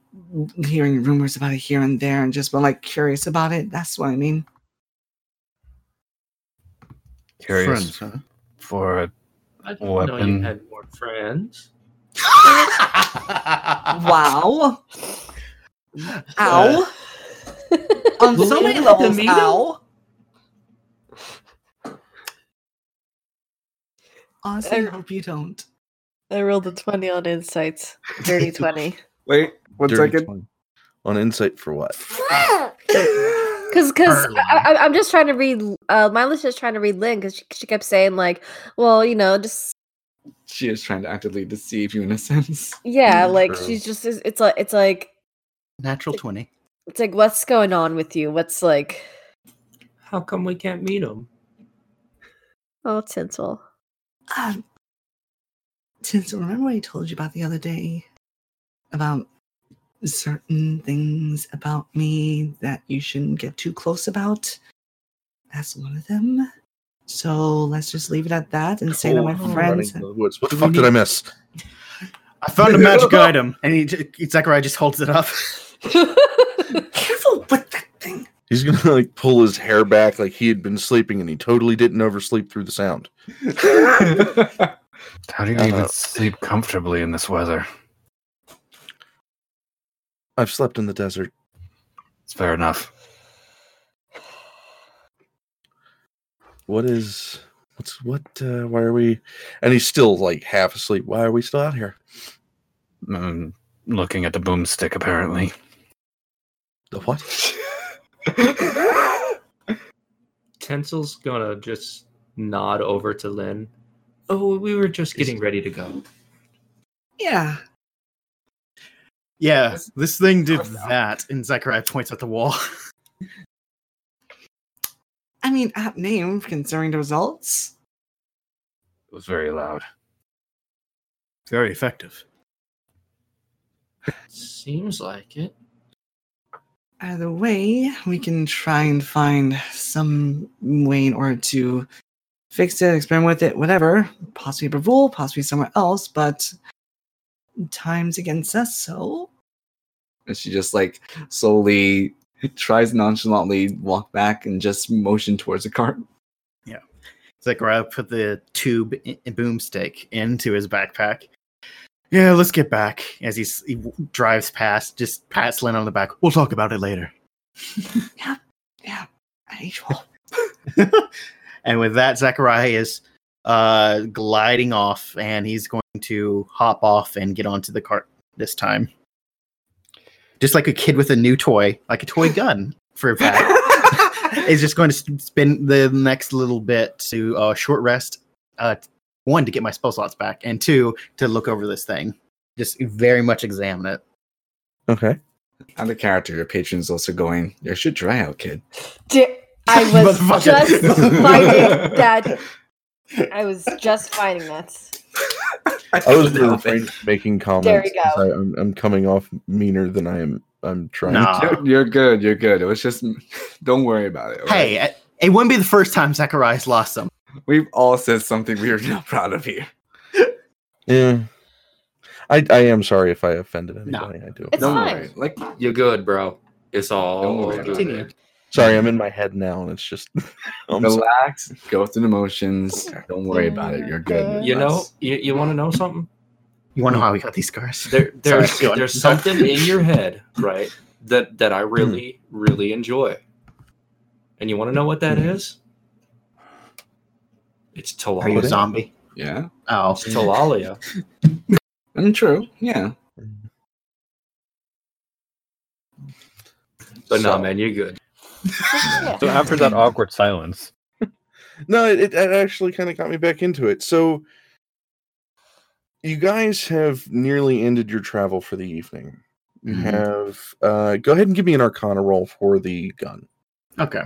hearing rumors about it here and there and just been like curious about it. That's what I mean. Curious Friends, huh? For a I didn't know you had more friends. Wow. Ow. On so many Lynn levels, DeVito? ow. Honestly, I Er- hope you don't. I rolled a 20 on insights. Dirty 20. Wait, one Dirty second. 20. On insight for what? Because because I, I, I'm just trying to read. Uh, Mila's just trying to read Lynn because she, she kept saying like, well, you know, just She is trying to actively deceive you in a sense. yeah, like True. she's just it's it's like it's like Natural twenty. it's like what's going on with you? What's like How come we can't meet him? oh Tensel. Um, since remember what I told you about the other day about certain things about me that you shouldn't get too close about? That's one of them. So let's just leave it at that and say that my Cool. friends. Running to the woods. What the fuck did I miss? I found a magic item, and he, j- Zachariah just holds it up. Careful with that thing. He's gonna like pull his hair back like he had been sleeping and he totally didn't oversleep through the sound. How do you even sleep comfortably in this weather? I've slept in the desert. It's fair enough. What is what's what uh why are we and he's still like half asleep. Why are we still out here? Mm, looking at the boomstick, apparently. The what? Tensel's gonna just nod over to Lynn. Oh, we were just getting ready to go. Yeah. Yeah, this thing did that, and Zachariah points at the wall. I mean, apt name considering the results. It was very loud. Very effective. Seems like it. Either way, we can try and find some way in order to fix it, experiment with it, whatever. Possibly Bravul, possibly somewhere else, but time's against us, so. And she just like slowly tries nonchalantly walk back and just motion towards the cart. Yeah. Zachariah put the tube i- i- boomstick into his backpack. Yeah, let's get back. As he, he drives past, just pats Lynn on the back. We'll talk about it later. Yeah, as usual. and with that, Zachariah is uh, gliding off, and he's going to hop off and get onto the cart this time. Just like a kid with a new toy, like a toy gun for a pack. is just going to s- spend the next little bit to uh, short rest. Uh, one to get my spell slots back, and two to look over this thing. Just very much examine it. Okay. On the character, your patron's also going, You should dry out, kid. Di- I was Motherfucker. just finding that. I was just finding that. I was refraining from making comments. There you 'cause go. I, I'm, I'm coming off meaner than I am. I'm trying. Nah. to. You're, you're good. You're good. It was just, don't worry about it. all right? Hey, it, it wouldn't be the first time Zachariah's lost some. we've all said something we are not proud of here. Yeah. I, I am sorry if I offended No. anybody. I do. It's Don't fine. worry. Like, You're good, bro. It's all Don't worry about good. Continue. Sorry, I'm in my head now, and it's just. I'm sorry. relax, go through the motions. Don't worry about it. You're good. You know, you, you want to know something? You want to know how we got these scars? There, there's Sorry, there's something in your head, right? That that I hmm. really really enjoy. And you want to know what that hmm. is? It's Are you a zombie? Yeah. Oh, It's Talalia. And mm, true. Yeah. But no, So- man, you're good. So after that awkward silence, No, it, it actually kind of got me back into it. So, you guys have nearly ended your travel for the evening. You Mhm. have. Uh, go ahead and give me an Arcana roll for the gun. okay.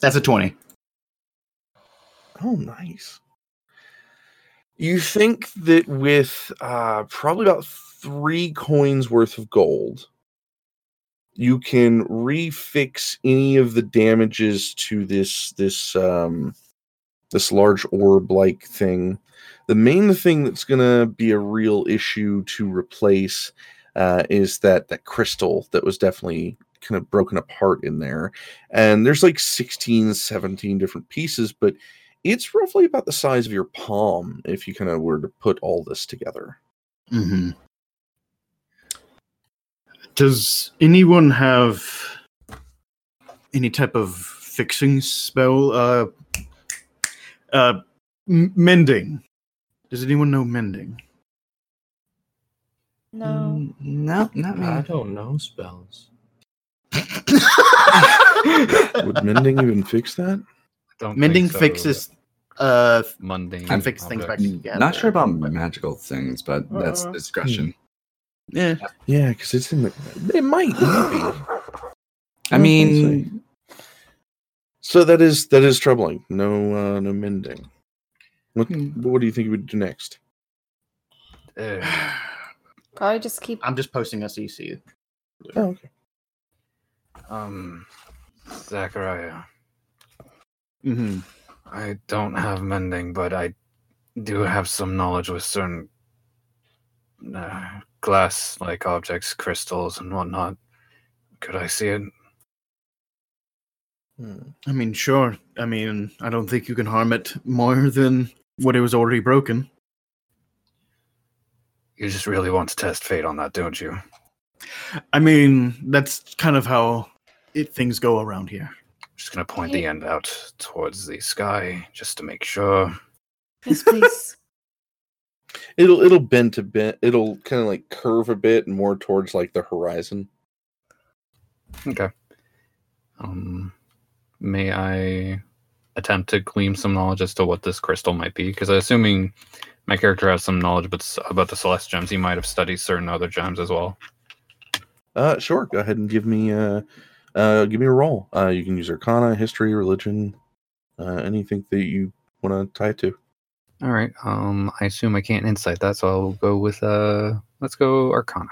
That's a twenty. Oh, nice. You think that with uh, probably about three coins worth of gold, you can refix any of the damages to this this um, this large orb like thing. The main thing that's going to be a real issue to replace uh, is that that crystal that was definitely kind of broken apart in there. And there's like 16, 17 different pieces, but it's roughly about the size of your palm if you kind of were to put all this together. Mm-hmm. Does anyone have any type of fixing spell? Uh, uh, m- mending. Does anyone know mending? No. Mm, No, not me. I don't know spells. Would mending even fix that? I don't mending so. fixes. Uh, mundane. can fix things back objects. together. Not sure about magical things, but that's Uh-uh. discretion. Yeah. Yeah, because it's in the. It might, maybe. I don't mean, think So that is that is troubling. No, uh, no mending. What Hmm. What do you think we would do next? Eh, Probably just keep. I'm just posting a CC. Oh, okay. um, Zachariah, Mm-hmm. I don't have mending, but I do have some knowledge with certain uh, glass-like objects, crystals, and whatnot. Could I see it? Hmm. I mean, sure. I mean, I don't think you can harm it more than what it was already broken. You just really want to test fate on that, don't you? I mean, that's kind of how it things go around here. Just gonna point the end out towards the sky, just to make sure. Yes, please. It'll it'll bend a bit. It'll kind of like curve a bit more towards like the horizon. Okay. Um, may I attempt to glean some knowledge as to what this crystal might be? Because I'm assuming my character has some knowledge about, about the Celeste gems, he might have studied certain other gems as well. Uh, sure. Go ahead and give me uh, uh, give me a roll. Uh, you can use Arcana, History, Religion, uh, anything that you want to tie it to. All right. Um, I assume I can't insight that, so I'll go with uh, let's go Arcana.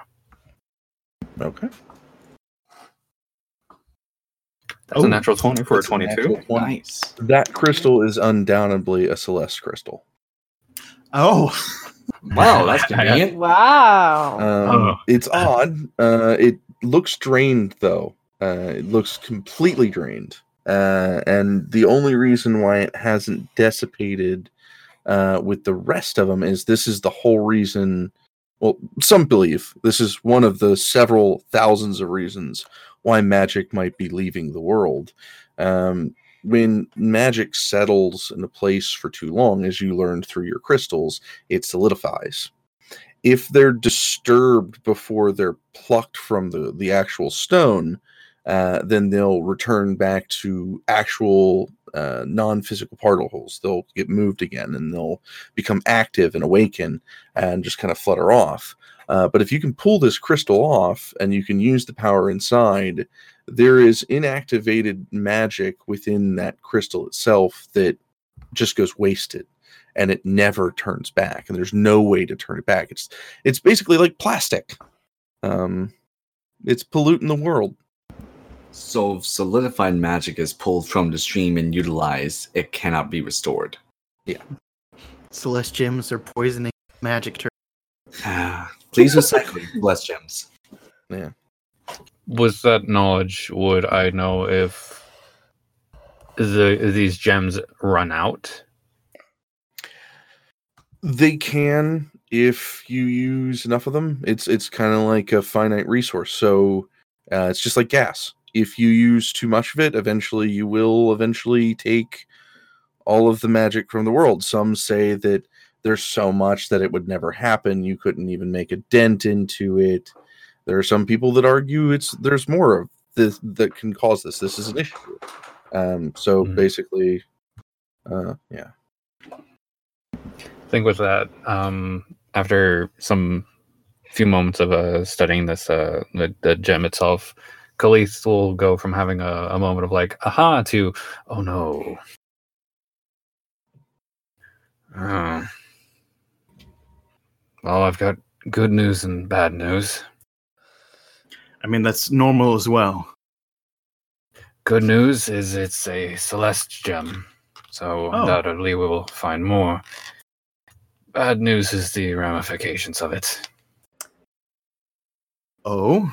Okay. That's Oh, a natural twenty for a that's a twenty-two. 20. nice. That crystal is undoubtedly a Celeste crystal. Oh, Wow, that's convenient. wow. Um, Oh. It's odd. Uh, it looks drained, though. Uh, it looks completely drained. Uh, and the only reason why it hasn't dissipated uh, with the rest of them is this is the whole reason. Well, some believe this is one of the several thousands of reasons why magic might be leaving the world. Um, when magic settles in a place for too long, as you learned through your crystals, it solidifies if they're disturbed before they're plucked from the, the actual stone, uh, then they'll return back to actual uh, non physical particles. They'll get moved again and they'll become active and awaken and just kind of flutter off. Uh, but if you can pull this crystal off and you can use the power inside, there is inactivated magic within that crystal itself that just goes wasted and it never turns back and there's no way to turn it back it's it's basically like plastic um it's polluting the world So if solidified magic is pulled from the stream and utilized, it cannot be restored. Yeah. Celeste gems are poisoning magic term. Ah, Please recycle your blessed gems. Yeah. With that knowledge, would I know if the these gems run out? They can if you use enough of them. It's it's kind of like a finite resource. So uh, it's just like gas. If you use too much of it, eventually you will eventually take all of the magic from the world. Some say that there's so much that it would never happen. You couldn't even make a dent into it. There are some people that argue it's there's more of this that can cause this. This is an issue. Um, so Mhm. basically, uh, yeah. I think with that, um, after some few moments of uh, studying this, uh, the, the gem itself, Khalith will go from having a, a moment of like, aha, to, oh no. Oh. Well, I've got good news and bad news. I mean, that's normal as well. Good news is it's a Celeste gem, so Oh. undoubtedly we will find more. Bad news is the ramifications of it. Oh,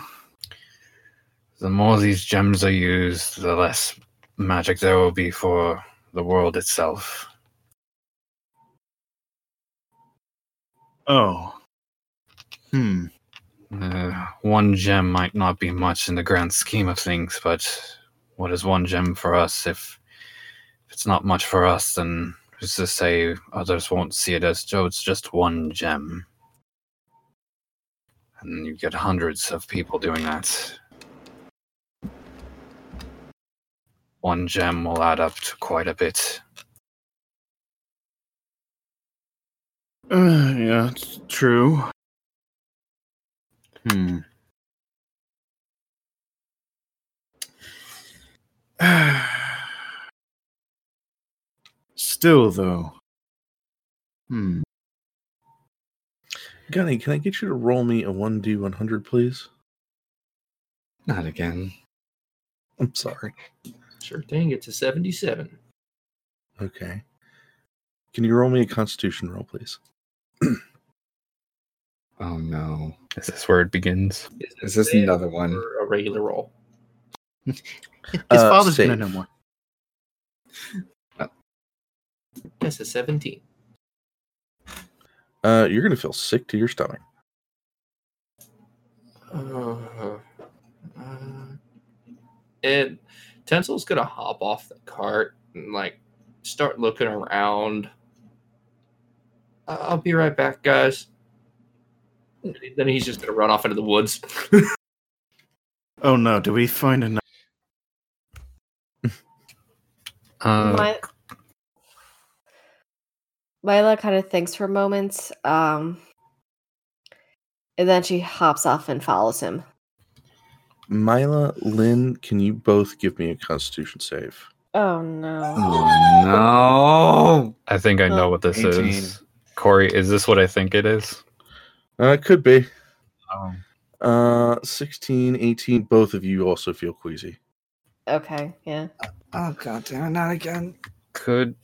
The more these gems are used, the less magic there will be for the world itself. oh. Hmm. Uh, one gem might not be much in the grand scheme of things, but what is one gem for us? If, if it's not much for us, then who's to say others won't see it as Joe? It's just one gem. And you get hundreds of people doing that. One gem will add up to quite a bit. Uh, yeah, it's true. Hmm. Still, though. Hmm. Gunny, can I get you to roll me a 1d100, please? Not again. I'm sorry. Sure thing. It's a 77. Okay. Can you roll me a constitution roll, please? Oh no. Is this where it begins? Is this save another one? or a regular roll? His Uh, father's gonna know more. That's a 17. Uh, you're going to feel sick to your stomach. Uh, uh, and Tensel's gonna hop off the cart and like start looking around. "I- I'll be right back, guys. And Then he's just gonna run off into the woods. Oh no, do we find another? Uh, My, Mila kind of thinks for moments, um, and then she hops off and follows him. Mila, Lynn, can you both give me a constitution save? Oh no! Oh no. I think I know Oh, what this 18. is. Corey, is this what I think it is? Uh, it could be. Oh. Uh, 16, 18, both of you also feel queasy. Okay, yeah. Oh god damn it, not again. Could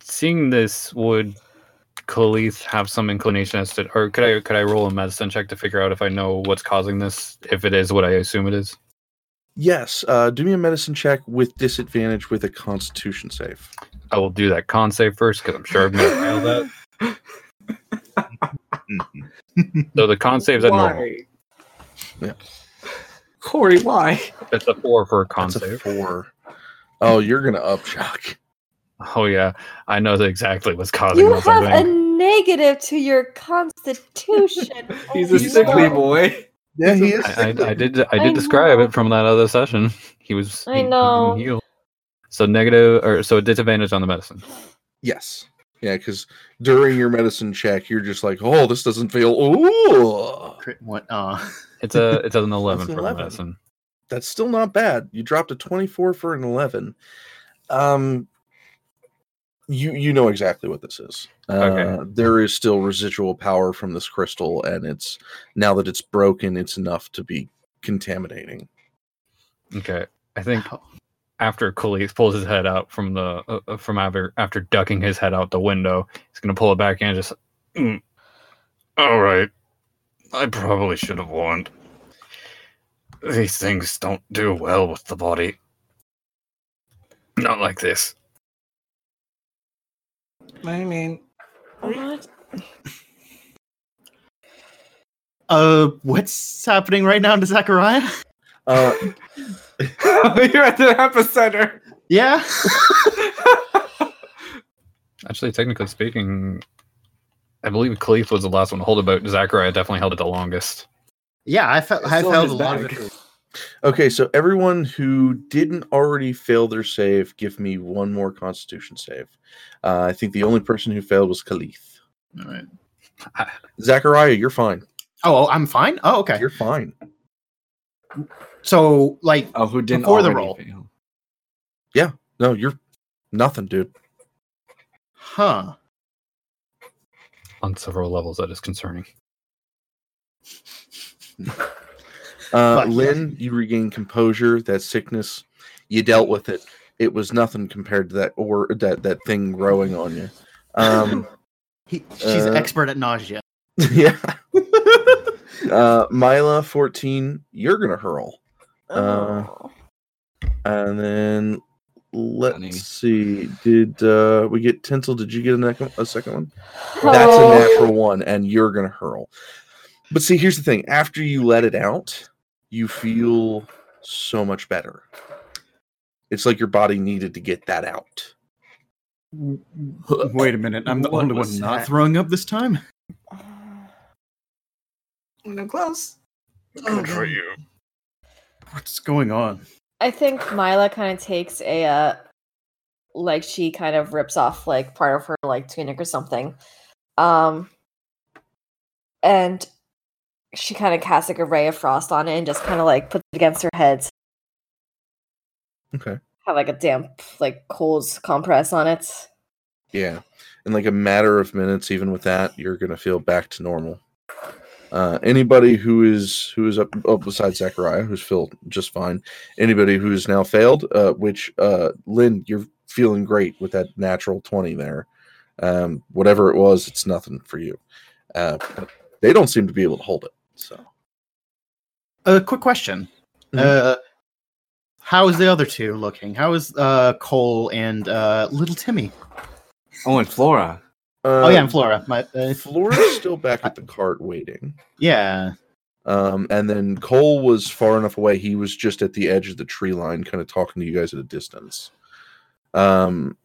seeing this would Khalith have some inclination as to, or could I could I roll a medicine check to figure out if I know what's causing this? If it is what I assume it is. Yes, uh, do me a medicine check with disadvantage with a constitution save. I will do that con save first because I'm sure I'm gonna fail that. So the con save's at normal. Yeah. Corey, why? It's a four for a con That's a save. four. Oh, you're going to up upshock. Oh yeah, I know exactly what's causing You this. have I a think. negative to your constitution. He's a sickly boy. Yeah, he is. I, I, I did I I did describe know. it from that other session. He was I he- he know. heal. So negative or so disadvantage on the medicine. Yes. Yeah, because during your medicine check, you're just like, oh, this doesn't feel. Ooh. Crit What? Uh, It's a it's an eleven That's an for 11. the medicine. That's still not bad. You dropped a 24 for an 11. Um, you you know exactly what this is. Uh, Okay. There is still residual power from this crystal, and it's now that it's broken, it's enough to be contaminating. Okay, I think after Khalif pulls his head out from the uh, uh, from after after ducking his head out the window, he's gonna pull it back in and just. Mm. All right. I probably should have warned. These things don't do well with the body. Not like this. I mean, What? Uh, what's happening right now to Zachariah? Uh, you're at the epicenter. Yeah. Actually, technically speaking, I believe Cleef was the last one to hold it, but Zachariah definitely held it the longest. Yeah, I felt I still in felt his a lot of it. Okay, so everyone who didn't already fail their save, give me one more Constitution save. Uh, I think the only person who failed was Khalif. All right. Zachariah, you're fine. Oh, I'm fine. Oh, okay. You're fine. So, like, Oh, who didn't Before the roll. fail? No, you're nothing, dude. huh? On several levels, that is concerning. Uh, Fuck. Lynn, you regained composure. That sickness, you dealt with it. It was nothing compared to that or that that thing growing on you. Um, He, she's Uh, expert at nausea. yeah. Uh, Mila, fourteen. You're gonna hurl, Uh, Oh. and then let's Funny. see. Did uh, we get Tensel? Did you get a, nec- a second one? That's Oh. a natural one, and you're gonna hurl. But see, here's the thing: after you let it out, you feel so much better. It's like your body needed to get that out. Wait a minute. I'm the What only one was not throwing up this time. No close. Good for you. What's going on? I think Mila kind of takes a uh like she kind of rips off like part of her like tunic or something. Um and she kind of casts like a ray of frost on it and just kind of like puts it against her head. Okay. Have like a damp like cold compress on it. Yeah. In like a matter of minutes, even with that, you're gonna feel back to normal. Uh, anybody who is who is up oh, besides Zachariah, who's felt just fine. Anybody who's now failed, uh, which uh, Lynn, you're feeling great with that natural twenty there. Um, whatever it was, it's nothing for you. Uh, they don't seem to be able to hold it. So A uh, quick question. Mhm. Uh, how is the other two looking? How is uh Cole and uh little Timmy? Oh, and Flora. oh uh, yeah, and Flora. My uh, Flora's still back at the cart waiting. yeah. Um, and then Cole was far enough away. He was just at the edge of the tree line, kind of talking to you guys at a distance. Um,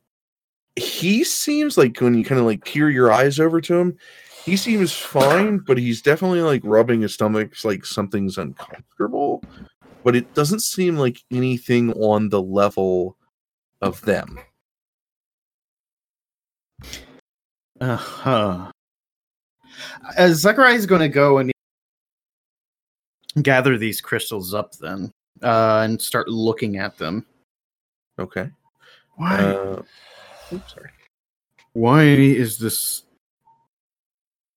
he seems like when you kind of like peer your eyes over to him, he seems fine, but he's definitely like rubbing his stomach like something's uncomfortable. But it doesn't seem like anything on the level of them. Uh huh. Uh, Zachariah is going to go and gather these crystals up then, uh, and start looking at them. Okay. Why? Uh, oops, sorry. Why is this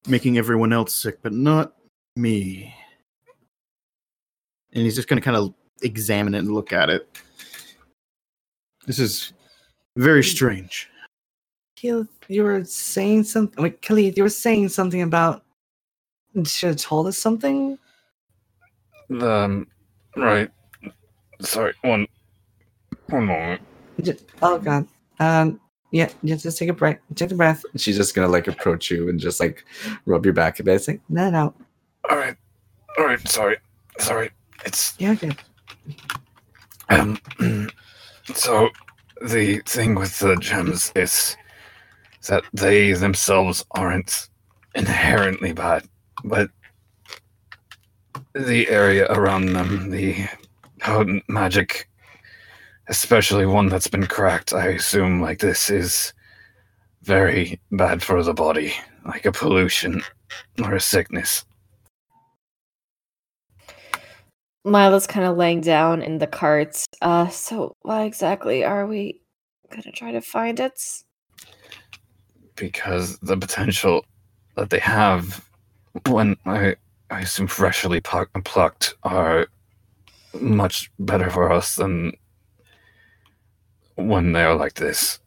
making everyone else sick, but not me? And he's just going to kind of examine it and look at it. This is very strange. You, you were saying something. Wait, Khalid, you were saying something about. Should have told us something. Um, right. Sorry, one, one moment. Just, oh God. Um. Yeah. Yeah. Just take a breath. Take a breath. She's just gonna like approach you and just like rub your back a bit. It's like let it out. All right, all right. Sorry, sorry. It's Yeah. Okay. um. so the thing with the gems is that they themselves aren't inherently bad, but the area around them, the potent magic, especially one that's been cracked, I assume like this is very bad for the body, like a pollution or a sickness. Mila's kind of laying down in the carts. Uh, so why exactly are we gonna try to find it? because the potential that they have when I, I assume freshly pluck, plucked are much better for us than when they are like this.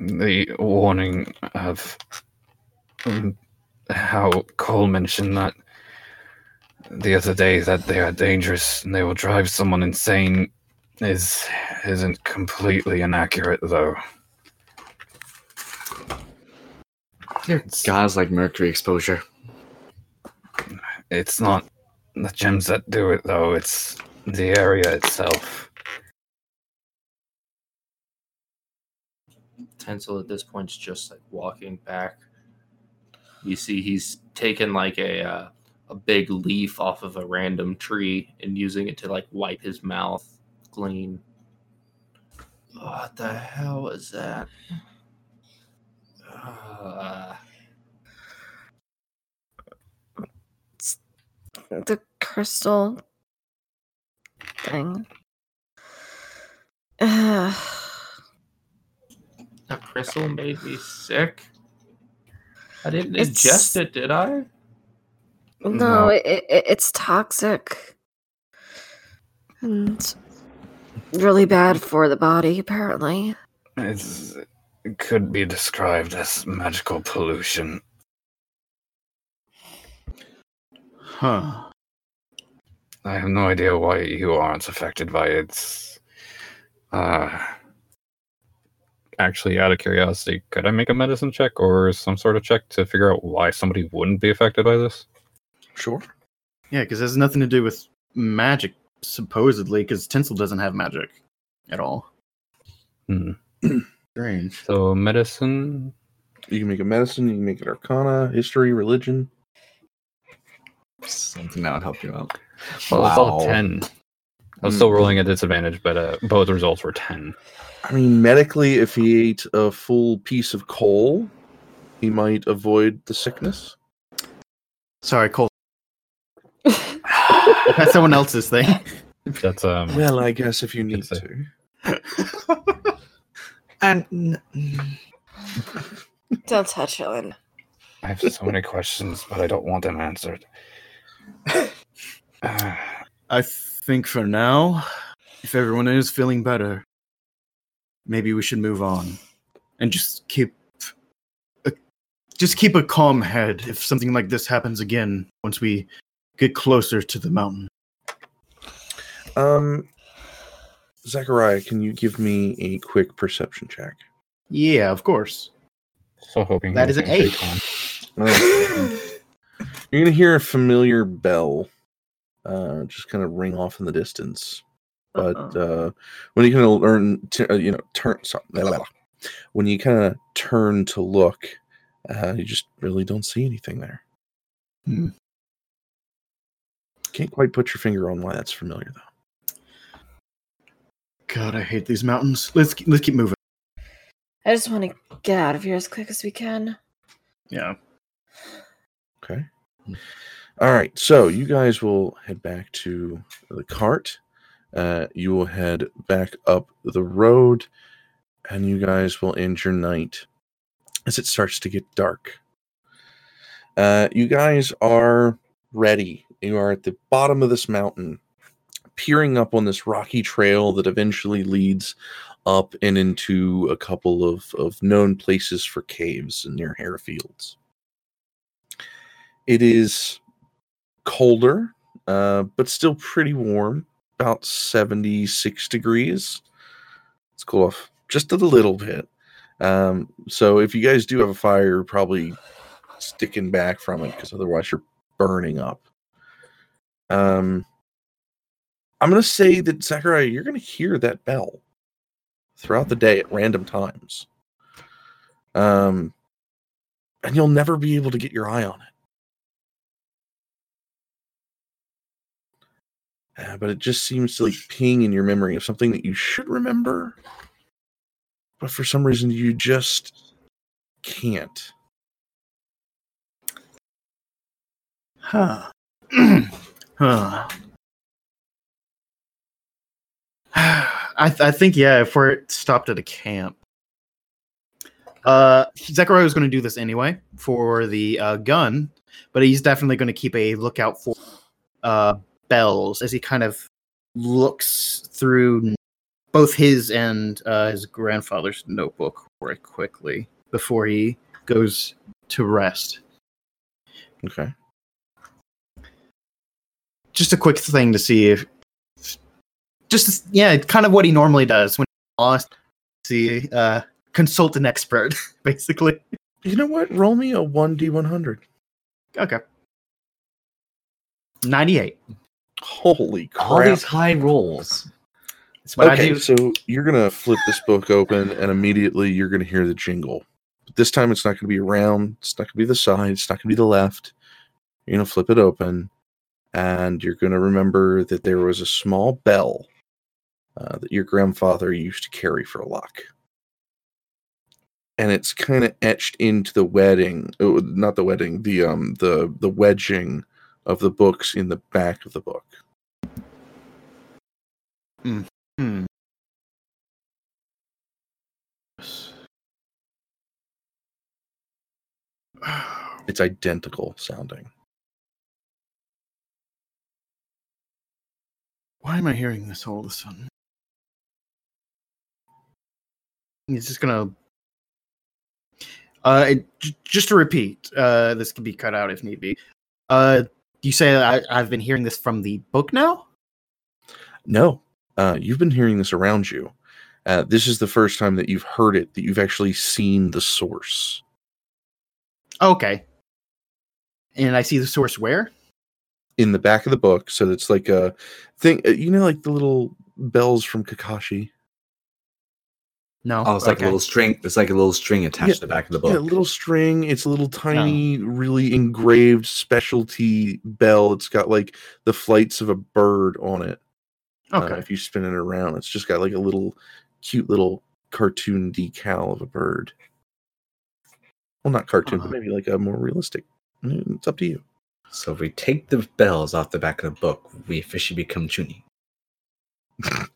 the warning of um, how Cole mentioned that the other day that they are dangerous and they will drive someone insane is isn't completely inaccurate though. It's, Guys like mercury exposure. it's not the gems that do it though, it's the area itself. Tensel at this point is just like walking back. You see he's taken like a uh, a big leaf off of a random tree and using it to like wipe his mouth clean. What the hell was that? Uh, The crystal thing. Uh, that crystal made me sick. I didn't It's- ingest it, did I? no, No. It, it, it's toxic. And really bad for the body, apparently. It's, it could be described as magical pollution. Huh. I have no idea why you aren't affected by it. Uh, actually, out of curiosity, could I make a medicine check or some sort of check to figure out why somebody wouldn't be affected by this? Sure. Yeah, because it has nothing to do with magic, supposedly, because Tensel doesn't have magic at all. Hmm. Strange. So, medicine. You can make a medicine, you can make an arcana, history, religion. Something that would help you out. Well, it's all Wow. 10. I was Hmm. still rolling at disadvantage, but uh, both results were 10. I mean, medically, if he ate a full piece of coal, he might avoid the sickness. Sorry, Cole. That's someone else's thing. That's um. Well, I guess if you need to. And Don't touch Helen. I have so many questions, but I don't want them answered. I think for now, if everyone is feeling better, maybe we should move on and just keep a, just keep a calm head if something like this happens again once we get closer to the mountain. Um, Zachariah, can you give me a quick perception check? Yeah, of course. so hoping that is he is an eight. You're gonna hear a familiar bell, uh, just kind of ring off in the distance. But uh, when you kind of learn, to, uh, you know, turn. Sorry, blah, blah, blah. when you kind of turn to look, uh, you just really don't see anything there. Hmm. Can't quite put your finger on why that's familiar though. God, I hate these mountains. Let's let's keep moving. I just want to get out of here as quick as we can. Yeah. Okay. All right. So you guys will head back to the cart. Uh, you will head back up the road, and you guys will end your night as it starts to get dark. Uh, you guys are ready. You are at the bottom of this mountain, peering up on this rocky trail that eventually leads up and into a couple of, of known places for caves near Harefields. It is colder, uh, but still pretty warm, about 76 degrees. It's cool off just a little bit. Um, so if you guys do have a fire, you're probably sticking back from it because otherwise you're burning up. Um, I'm going to say that, Zachariah, you're going to hear that bell throughout the day at random times. Um, and you'll never be able to get your eye on it. Uh, but it just seems to like ping in your memory of something that you should remember, but for some reason you just can't. Huh. huh. I, th- I think yeah. If we're stopped at a camp, uh, Zachariah was going to do this anyway for the uh, gun, but he's definitely going to keep a lookout for uh, bells as he kind of looks through both his and uh, his grandfather's notebook very quickly before he goes to rest. Okay. Just a quick thing to see if, just yeah, kind of what he normally does when he's lost. See, uh, consult an expert, basically. You know what? Roll me a 1d100. Okay. Ninety-eight. Holy crap. All these high rolls. That's what I okay, do. so you're gonna flip this book open, and immediately you're gonna hear the jingle. But this time, it's not gonna be around. It's not gonna be the side. It's not gonna be the left. You're gonna flip it open, and you're gonna remember that there was a small bell uh, that your grandfather used to carry for a luck, and it's kind of etched into the wedding. oh, not the wedding. The um the the wedging of the books in the back of the book. Hmm. It's identical sounding. Why am I hearing this all of a sudden? He's just gonna. Uh, it- j- just to repeat, uh, this can be cut out if need be. Uh, you say I, I've been hearing this from the book now? No, uh, you've been hearing this around you. Uh, this is the first time that you've heard it, that you've actually seen the source. Okay. And I see the source where? in the back of the book. So it's like a thing, uh, you know, like the little bells from Kakashi. No. Oh, it's like okay. a little string. It's like a little string attached Yeah, to the back of the book. Yeah, book. little string. It's a little tiny, really engraved specialty bell. It's got like the flights of a bird on it. uh, Okay. if you spin it around, it's just got like a little cute little cartoon decal of a bird. Well, not cartoon, Uh-huh. but maybe like a more realistic. It's up to you. So if we take the bells off the back of the book, we officially become Chunin.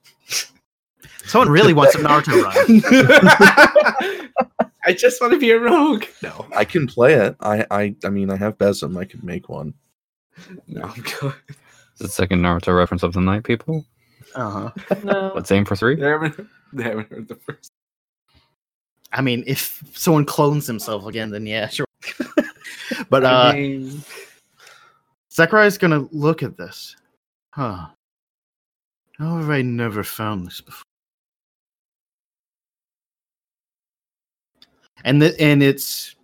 Someone really wants a Naruto run. I just want to be a rogue. No, I can play it. I, I, I mean, I have Besem. I could make one. no, I'm good. The second Naruto reference of the night, people. Uh huh. No. Let's aim for three. They haven't, they haven't heard the first. I mean, if someone clones himself again, then yeah, sure. but I uh, mean, Zachariah's gonna look at this. Huh. How have I never found this before? And the, and it's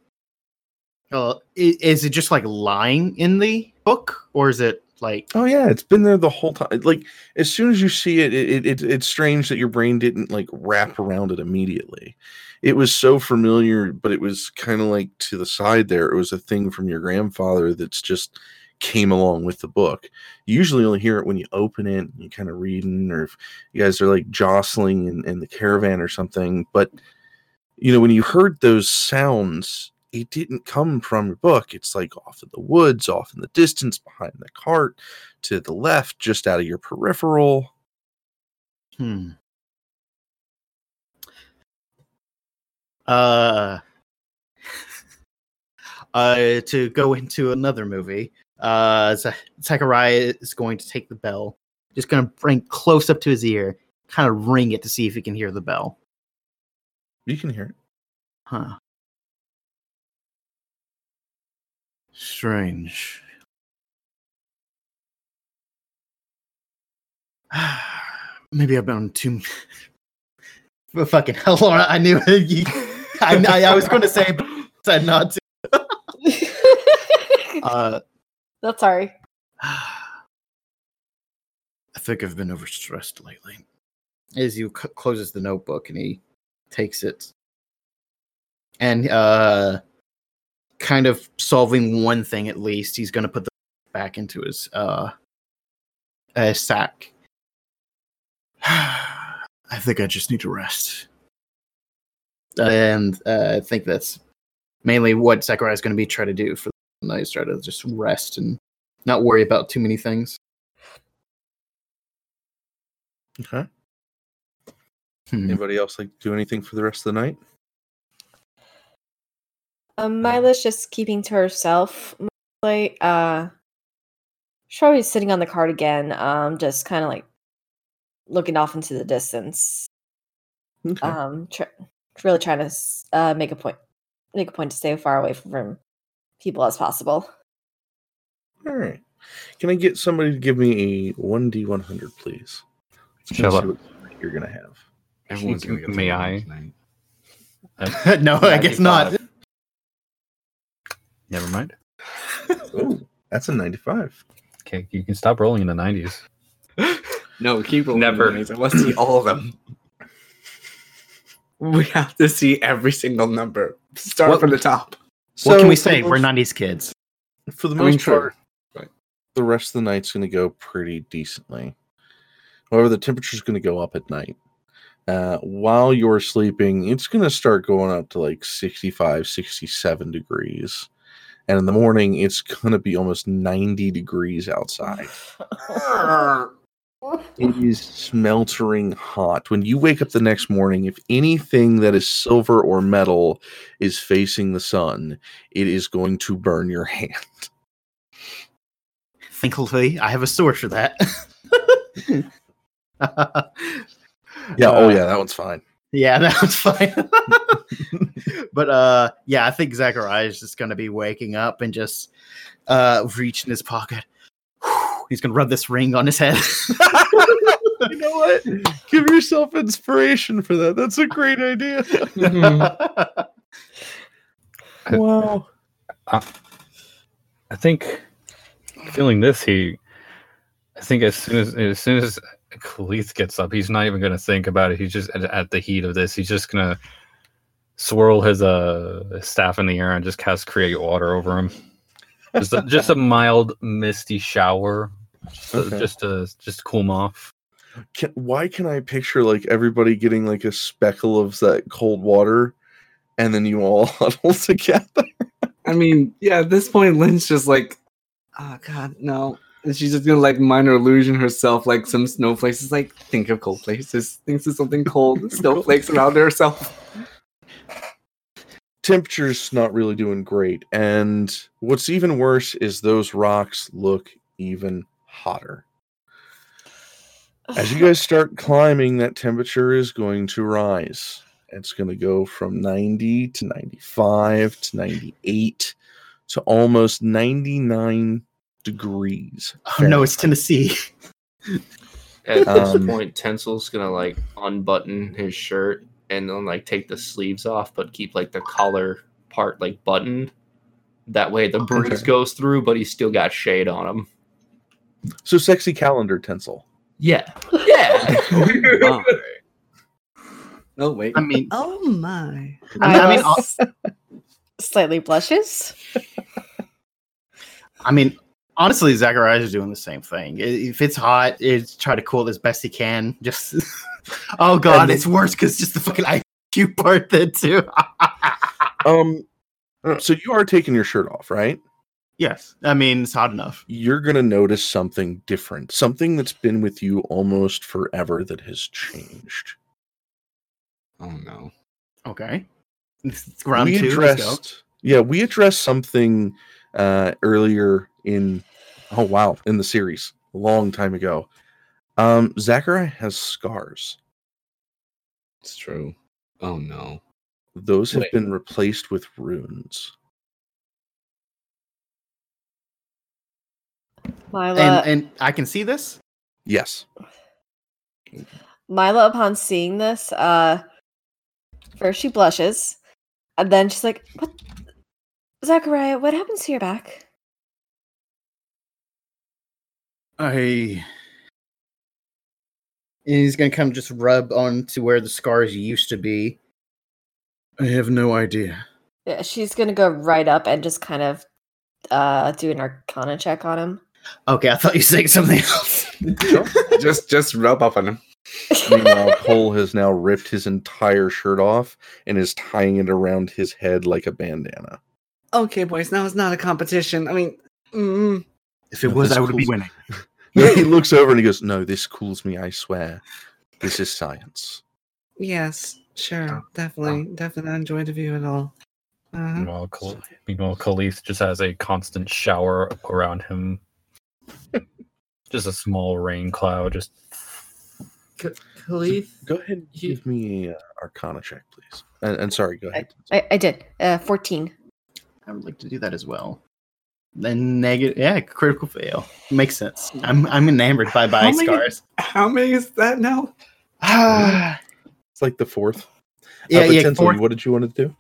uh, is it just like lying in the book, or is it like Oh yeah, it's been there the whole time. Like as soon as you see it, it, it it's strange that your brain didn't like wrap around it immediately. It was so familiar, but it was kind of like to the side there. It was a thing from your grandfather that's just came along with the book. You usually only hear it when you open it and you kind of reading, or if you guys are like jostling in, in the caravan or something. But you know, when you heard those sounds, it didn't come from your book. It's like off in the woods, off in the distance, behind the cart, to the left, just out of your peripheral. Hmm. Uh, uh, to go into another movie, uh, is going to take the bell, just going to bring close up to his ear, kind of ring it to see if he can hear the bell. You can hear it. Huh. Strange. Maybe I've been on too. but fucking hell, Laura, I knew you. I, I, I was going to say, but said not to. Uh, That's sorry. I think I've been overstressed lately. As you c- closes the notebook and he takes it, and uh, kind of solving one thing at least, he's going to put the back into his uh, sack. I think I just need to rest, and uh, I think that's mainly what Zachariah is going to be trying to do for the night. Try to just rest and not worry about too many things. Okay. Hmm. Anybody else like do anything for the rest of the night? Um, Mila's just keeping to herself. Mostly, uh, she's sitting on the cart again. Um, just kind of like looking off into the distance. Okay. Um, tr- really trying to uh, make a point, make a point to stay far away from, from people as possible. All right. Can I get somebody to give me a 1d100, please? Let's Shut see what you're going to have. Everyone's gonna get May I? no, I guess not. Never mind. Oh, that's a 95. Okay, you can stop rolling in the 90s. No, keep rolling. Never. Never. I want to see all of them. We have to see every single number. Start What- from the top. what can we say? the We're 90s kids. For the I mean, most true. part, Right. the rest of the night's going to go pretty decently. However, the temperature's going to go up at night. Uh, while you're sleeping, it's going to start going up to like 65, 67 degrees. And in the morning, it's going to be almost 90 degrees outside. It is smeltering hot. When you wake up the next morning, if anything that is silver or metal is facing the sun, it is going to burn your hand. Thankfully, I have a source for that. Yeah, oh Uh, yeah, that one's fine. Yeah, that was fine. but uh yeah, I think Zachariah is just gonna be waking up and just uh reach in his pocket. He's gonna rub this ring on his head. You know what? Give yourself inspiration for that. That's a great idea. wow. I think feeling this, he, I think as soon as as soon as Khalith gets up, he's not even gonna think about it. He's just at, at the heat of this. He's just gonna swirl his uh staff in the air and just cast create water over him. Just a, just a mild misty shower, just to, Okay. just to just to cool him off. Can, why can I picture like everybody getting like a speckle of that cold water and then you all huddle together? I mean, yeah, at this point, Lynn's just like, oh, God, no. And she's just gonna like minor illusion herself, like some snowflakes. It's like, think of cold places. Thinks of something cold, snowflakes around herself. Temperature's not really doing great. And what's even worse is those rocks look even hotter. As you guys start climbing, that temperature is going to rise. It's going to go from 90 to 95 to 98 to almost 99 degrees. oh no, it's Tennessee. At this Um, point, Tensel's gonna like unbutton his shirt and then like take the sleeves off, but keep like the collar part like buttoned. That way the breeze Okay. goes through, but he's still got shade on him. So sexy calendar tinsel. Yeah, yeah. Wow. Oh wait. I mean, oh my. I mean, I mean, Milo slightly blushes. I mean, honestly, Zachariah is doing the same thing. If it's hot, it's try to cool it as best he can. Just, oh god, And- it's worse because just the fucking IQ part then too. Um, so you are taking your shirt off, right? yes, I mean it's hot enough. You're going to notice something different, something that's been with you almost forever that has changed. Oh no. Okay, round we two. Let's go. addressed, yeah, we addressed something uh, earlier in, oh wow, in the series a long time ago. Um, Zachariah has scars. It's true. Oh no. Those have Wait. been replaced with runes. Mila, And and I can see this. Yes. Mila, upon seeing this, uh, first she blushes, and then she's like, "What, Zachariah? What happens to your back?" I. And he's gonna come just rub on to where the scars used to be. I have no idea. Yeah, she's gonna go right up and just kind of uh do an arcana check on him. Okay, I thought you said something else. just just rub up on him. Meanwhile, Cole has now ripped his entire shirt off and is tying it around his head like a bandana. Okay, boys. Now it's not a competition. I mean, mm, if it No, was, I would be winning. No, he looks over and he goes, "No, this cools me. I swear, this is science." yes, sure, definitely, definitely not enjoy the view at all. Uh-huh. Meanwhile, Khal- meanwhile, Khalith just has a constant shower around him. just a small rain cloud. Just K- Khalith, Go ahead and You- give me a uh, Arcana check, please. And, and sorry, go ahead. I, I did. Uh, 14. I would like to do that as well. Then negative, yeah, critical fail makes sense. I'm I'm enamored by by How many- scars. How many is that now? Ah, It's like the fourth. yeah, uh, yeah. Tensel, fourth- what did you want to do?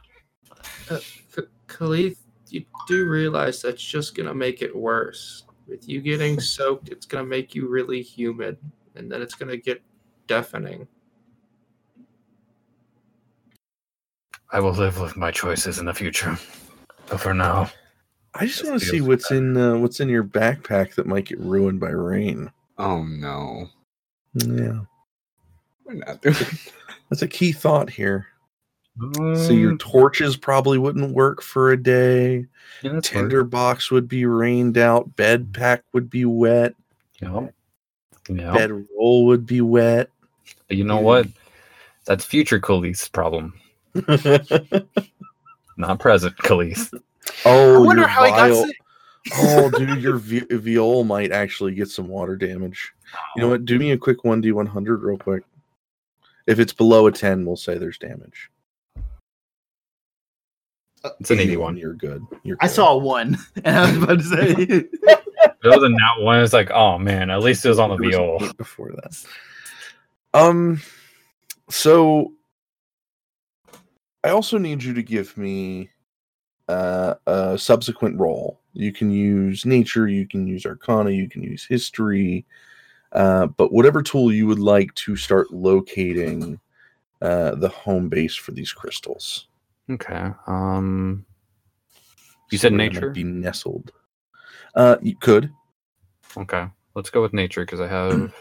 uh, K- Khalith, you do realize that's just gonna make it worse. With you getting soaked, it's gonna make you really humid, and then it's gonna get deafening. I will live with my choices in the future. But for now, I just want to see what's bad. in uh, what's in your backpack that might get ruined by rain. Oh no, Yeah, we're not doing. that's a key thought here. So your Mm, torches probably wouldn't work for a day. yeah, that's fair. Box would be rained out. Bed pack would be wet. Yeah. Yeah. Bed roll would be wet. But you know what? That's future Khalees's problem, not present Khalees. Oh, I wonder your how he got sick. oh, dude, your vi- viol might actually get some water damage. You know what? Do me a quick 1d100 real quick. If it's below a 10, we'll say there's damage. It's an 81. You're good. You're I good. saw one, and I was about to say, If it was a nat one, it's like, oh man, at least it was on the There was a VO. eight before that. Um, so I also need you to give me uh, a subsequent roll. You can use nature, you can use arcana, you can use history, uh, but whatever tool you would like to start locating uh, the home base for these crystals. Okay. Um, You said nature? be nestled. Uh, you could. okay. Let's go with nature because I have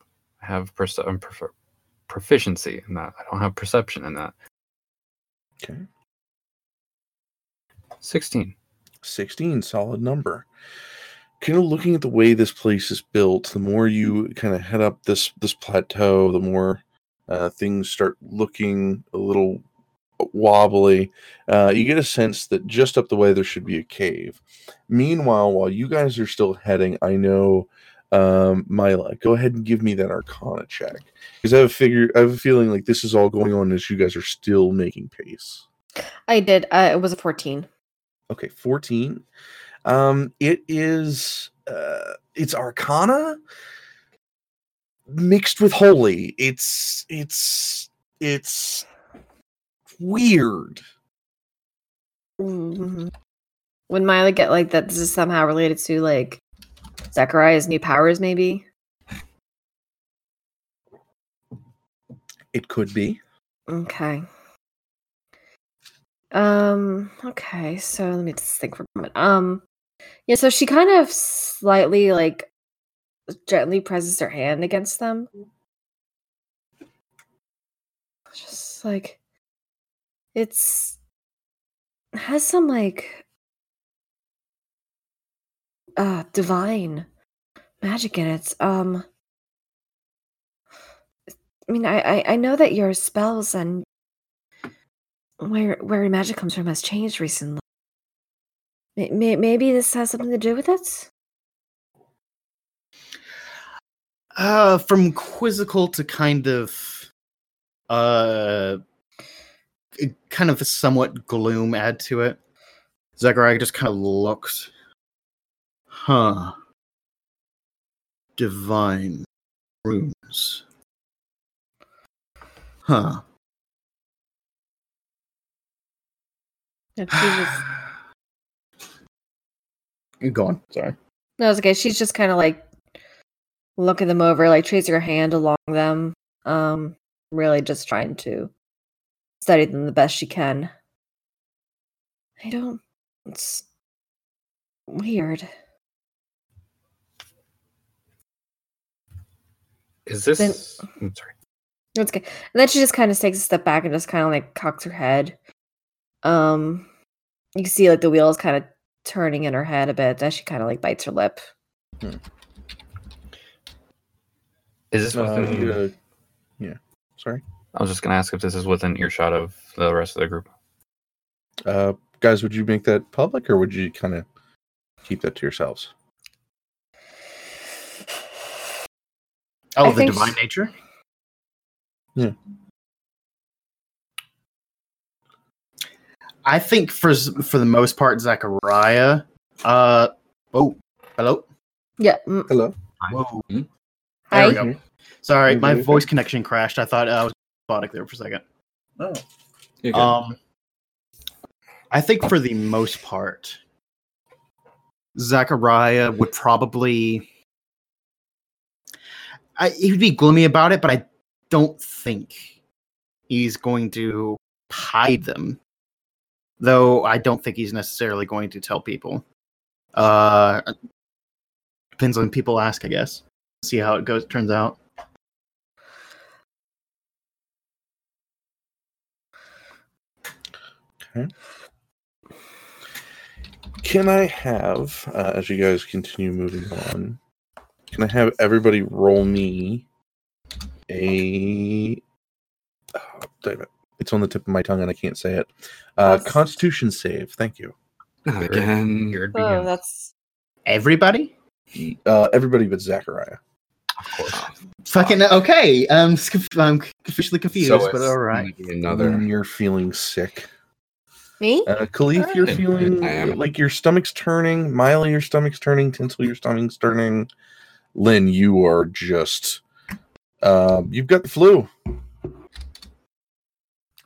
I have perce- prof- proficiency in that. I don't have perception in that. Okay. Sixteen. 16 solid number kind of looking at the way this place is built the more you kind of head up this this plateau the more uh, things start looking a little wobbly uh, you get a sense that just up the way there should be a cave meanwhile while you guys are still heading i know um Mila, go ahead and give me that arcana check because i have a figure i have a feeling like this is all going on as you guys are still making pace I did. Uh, it was a 14. Okay, 14. Um, it is uh it's arcana mixed with holy. It's it's it's weird. Mhm. Would Mila get like that? This is somehow related to like Zachariah's new powers, maybe? It could be. Okay. Um, okay, so let me just think for a moment. Um, yeah, so she kind of slightly like gently presses her hand against them. Just like it's has some like uh divine magic in it. Um I mean, I, I I know that your spells and where where magic comes from has changed recently. May, may, maybe this has something to do with it. uh, from quizzical to kind of, uh, kind of somewhat gloom add to it. Zachariah just kind of looks. Huh. Divine runes. Huh. And she just, Go on. Sorry. no, it's okay. She's just kind of like looking them over, like tracing her hand along them. Um, really just trying to study them the best she can. I don't. It's weird. Is this? Then- I'm sorry. That's good. And then she just kind of takes a step back and just kind of like cocks her head. Um, you can see like the wheels kind of turning in her head a bit as she kind of like bites her lip. Is this Uh, within? you gotta- yeah. Sorry. I was just gonna ask if this is within earshot of the rest of the group. Uh guys, would you make that public or would you kind of keep that to yourselves? Oh, I the divine sh- nature? I think for for the most part, Zachariah. Uh oh, hello. Yeah. mm, Hello. Whoa. Hmm? There we go. Sorry, my voice connection crashed. I thought uh, I was robotic there for a second. Oh. You're. Um, I think for the most part, Zachariah would probably. I, he'd be gloomy about it, but I don't think he's going to hide them. Though I don't think he's necessarily going to tell people. Uh, depends on people ask, I guess. See how it goes. Turns out. Okay. Can I have, uh, as you guys continue moving on, can I have everybody roll me a. Oh, damn it. It's on the tip of my tongue and I can't say it. Uh, That's- Constitution save. Thank you. Not again. Here it Oh, that's Everybody. Uh, everybody but Zachariah. Of course. Fucking okay. Um, I'm officially confused, So but all right. Another. When you're feeling sick. me. Uh, Khalif, you're feeling am. like your stomach's turning. Miley, your stomach's turning. Tensel, your stomach's turning. Lynn, you are just. Uh, you've got the flu.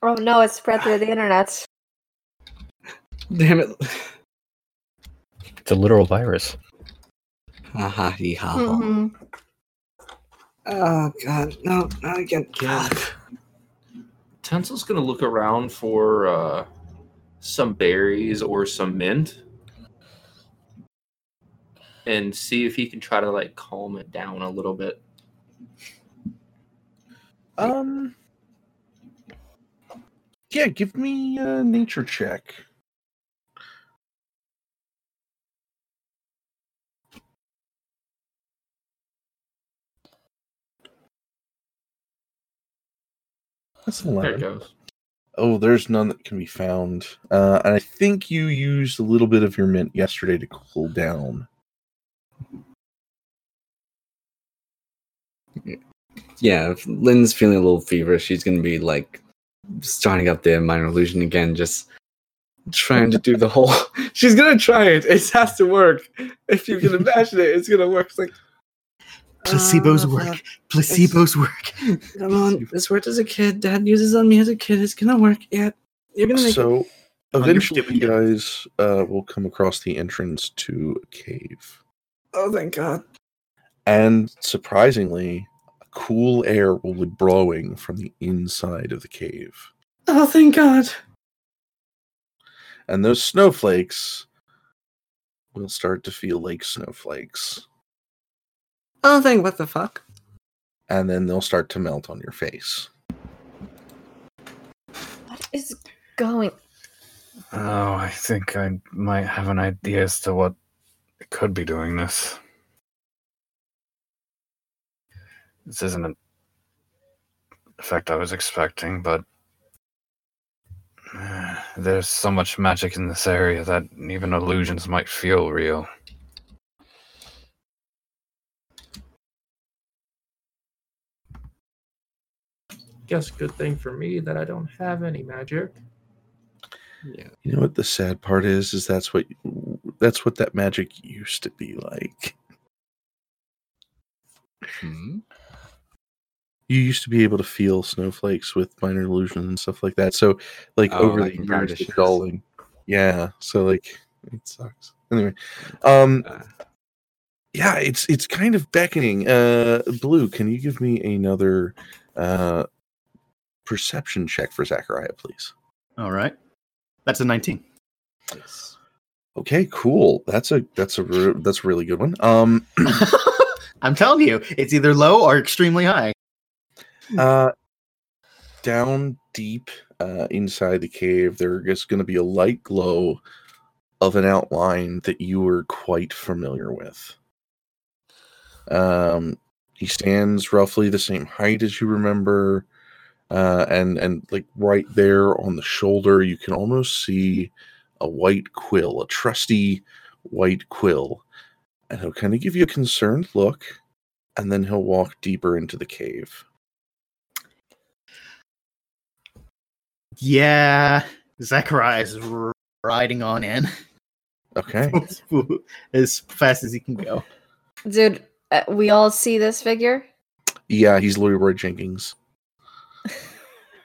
Oh no, it's spread through the internet. Damn it. It's a literal virus. Ha ha hee ha. ha. Mhm. Oh god, no, not again. God. Tensel's gonna look around for uh, some berries or some mint, and see if he can try to like calm it down a little bit. Um. Yeah, give me a nature check. That's There it goes. Oh, there's none that can be found. Uh, and I think you used a little bit of your mint yesterday to cool down. Yeah, if Lynn's feeling a little feverish, she's gonna be like starting up the minor illusion again, just trying to do the whole she's gonna try it. It has to work. If you can imagine it, it's gonna work. It's like Placebos uh, work. Placebos work. Come on, this worked as a kid. Dad uses on me as a kid. It's gonna work. Yeah, you're gonna make. So On eventually, you guys uh, will come across the entrance to a cave. Oh, thank God. And surprisingly, cool air will be blowing from the inside of the cave. Oh, thank God. And those snowflakes will start to feel like snowflakes. Oh, thank what the fuck. And then they'll start to melt on your face. What is going? Oh, I think I might have an idea as to what could be doing this. This isn't an effect I was expecting, but there's so much magic in this area that even illusions might feel real. Guess good thing for me that I don't have any magic. Yeah. You know what the sad part is? Is that's what that's what that magic used to be like. Hmm? You used to be able to feel snowflakes with minor illusions and stuff like that. So, like Oh, over like the in years, it's dulling. Yeah. So like it sucks. Anyway, um, Uh, yeah, it's it's kind of beckoning. Uh, Blue, can you give me another uh perception check for Zachariah, please? All right. That's a 19. yes. Okay, cool. That's a that's a re- that's a really good one. Um, I'm telling you, it's either low or extremely high. Uh, down deep uh, inside the cave, there is going to be a light glow of an outline that you are quite familiar with. Um, he stands roughly the same height as you remember, uh, and and like right there on the shoulder, you can almost see a white quill, a trusty white quill, and he'll kind of give you a concerned look, and then he'll walk deeper into the cave. Yeah, Zachariah's is r- riding on in Okay. as fast as he can go. Dude, uh, we all see this figure. Yeah, he's Leroy Jenkins.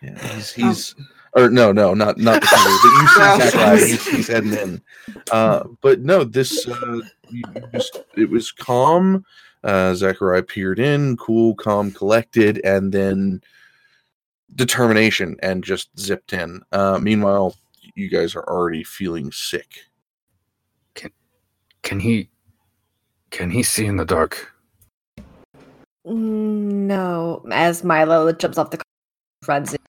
Yeah, he's he's or no, no, not not the finger, but you see Zachariah, he's, he's heading in. Uh, but no, this uh, you you just it was calm. Uh, Zachariah peered in, cool, calm, collected, and then determination, and just zipped in. Uh, meanwhile, you guys are already feeling sick. Can can he? Can he see in the dark? No, as Milo jumps off the car, runs in.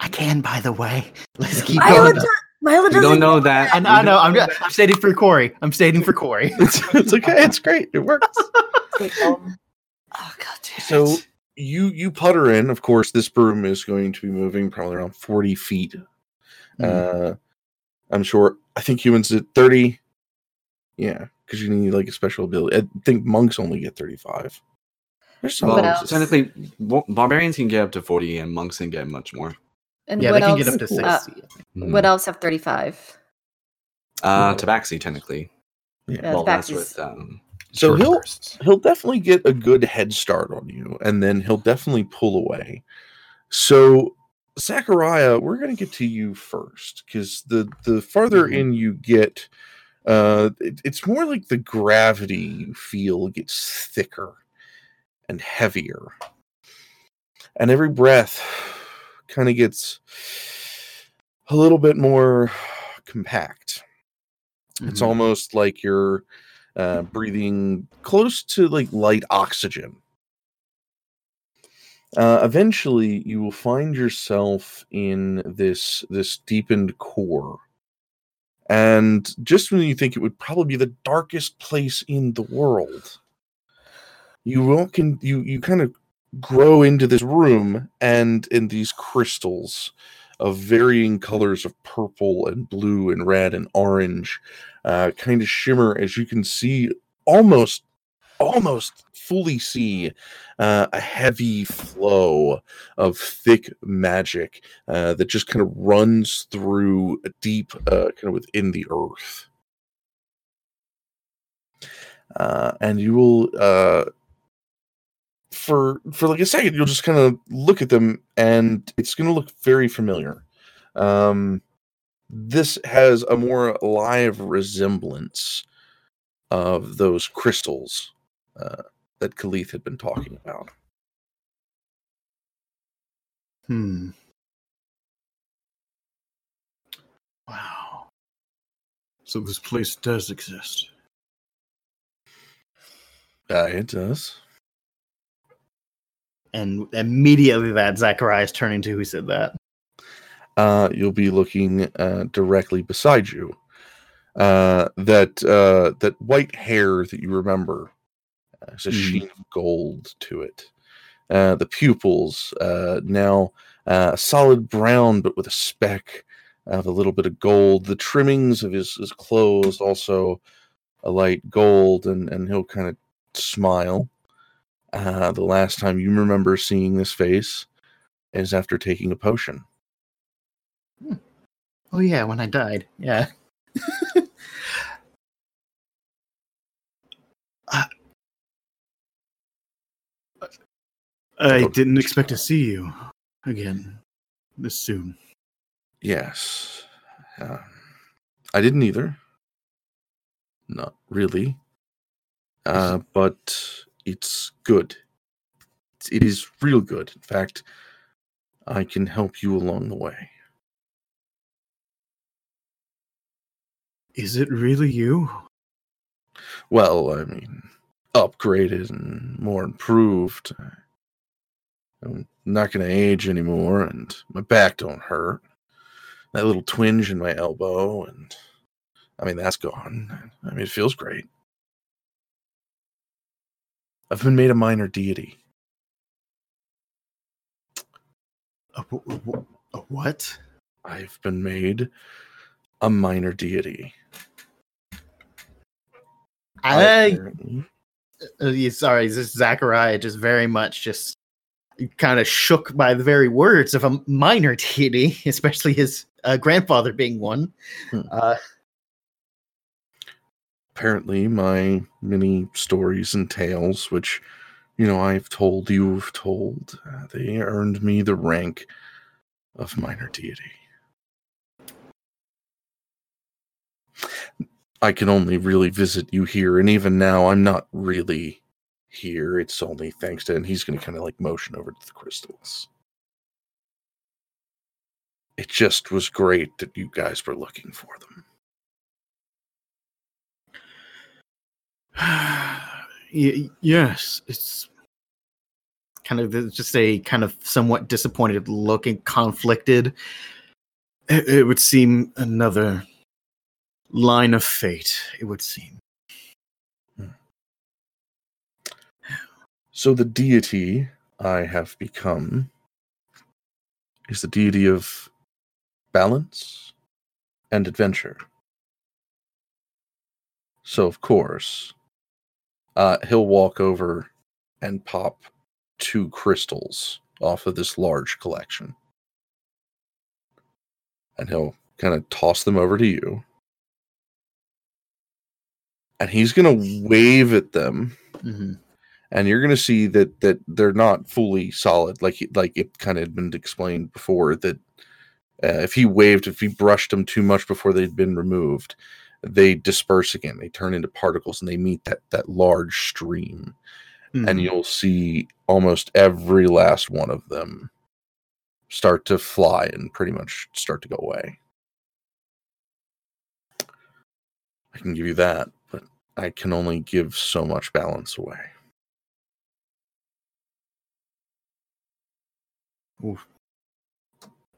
I can, by the way. Let's keep Milo, going. do- Milo doesn't don't know that. I know, I know. I'm, just, I'm stating for Corey. I'm stating for Corey. It's, it's okay. It's great. It works. Oh god damn So it. You you putter in. Of course, this broom is going to be moving probably around forty feet. Uh, I'm sure. I think humans did thirty. Yeah, because you need like a special ability. I think monks only get thirty-five. There's some. Well, else? technically, barbarians can get up to 40 and monks can get much more. And yeah, what they can get up to sixty. uh, I think. what else have 35? Uh, Tabaxi, technically. Yeah. Yeah, well, that's Tabaxi's- with. Um, So he'll bursts. he'll definitely get a good head start on you, and then he'll definitely pull away. So, Zachariah, we're gonna get to you first because the the farther Mhm. in you get, uh, it- it's more like the gravity you feel gets thicker and heavier, and every breath kind of gets a little bit more compact. It's Mhm. almost like you're uh, breathing close to like light oxygen. Uh, eventually, you will find yourself in this this deepened core, and just when you think it would probably be the darkest place in the world, you will can you you kind of grow into this room and in these crystals of varying colors of purple and blue and red and orange uh, kind of shimmer as you can see almost almost fully see uh, a heavy flow of thick magic uh, that just kind of runs through deep uh, kind of within the earth. Uh, and you will uh, for for like a second you'll just kind of look at them and it's going to look very familiar. Um this has a more live resemblance of those crystals uh, that Khalith had been talking about. Hmm. Wow. So this place does exist. Uh, it does. And immediately that Zachariah is turning to who said that. Uh, you'll be looking uh, directly beside you. Uh, that uh, that white hair that you remember uh, has a Mhm. sheen of gold to it. Uh, the pupils uh, now uh, solid brown, but with a speck of a little bit of gold. The trimmings of his, his clothes also a light gold, and and he'll kind of smile. Uh, the last time you remember seeing this face is after taking a potion. Oh yeah, when I died. Yeah. I, I didn't expect to see you again this soon. Yes. Uh, I didn't either. Not really. Uh, but it's good. It is real good. In fact, I can help you along the way. Is it really you? Well, I mean, upgraded and more improved. I'm not going to age anymore, and my back don't hurt. That little twinge in my elbow, and I mean, that's gone. I mean, it feels great. I've been made a minor deity. A, wh- a what? I've been made a minor deity. I, Apparently. uh, sorry, this Zachariah just very much just kind of shook by the very words of a minor deity, especially his uh, grandfather being one. Hmm. Uh, apparently my many stories and tales which you know i've told you've told uh, they earned me the rank of minor deity i can only really visit you here and even now i'm not really here. It's only thanks to and he's going to kind of like motion over to the crystals. It just was great that you guys were looking for them. Yes, it's kind of just a kind of somewhat disappointed look and conflicted. It, it would seem another line of fate. It would seem. So the deity I have become is the deity of balance and adventure. So of course, uh, he'll walk over and pop two crystals off of this large collection. And he'll kind of toss them over to you. And he's going to wave at them. Mhm. and you're going to see that that they're not fully solid like like it kind of had been explained before that uh, if he waved if he brushed them too much before they'd been removed they disperse again. They turn into particles and they meet that that large stream. And Mhm. you'll see almost every last one of them start to fly and pretty much start to go away. I can give you that i can only give so much balance away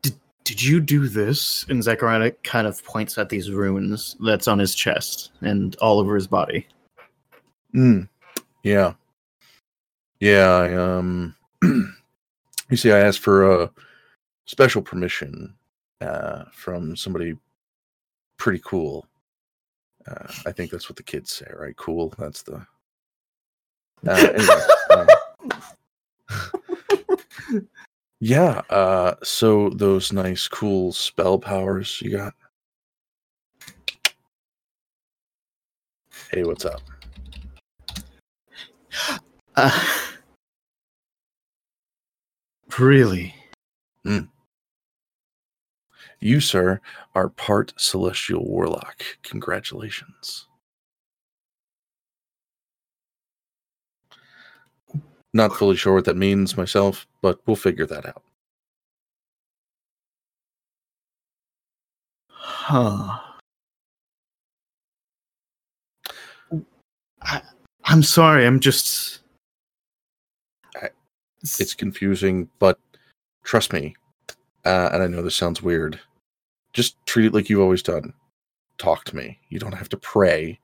Did, did you do this? And Zachariah kind of points at these runes that's on his chest and all over his body. Mm. Yeah. Yeah, I um you see I asked for a special permission uh from somebody pretty cool. Uh I think that's what the kids say, right? Cool. That's the uh, anyway, um, Yeah, uh so those nice cool spell powers you got. Hey, what's up? Uh, really? You, sir, are part celestial warlock. Congratulations. Not fully sure what that means myself, but we'll figure that out. Huh. I, I'm sorry. I'm just. I- It's confusing, but trust me, uh, and I know this sounds weird, just treat it like you've always done. Talk to me. You don't have to pray.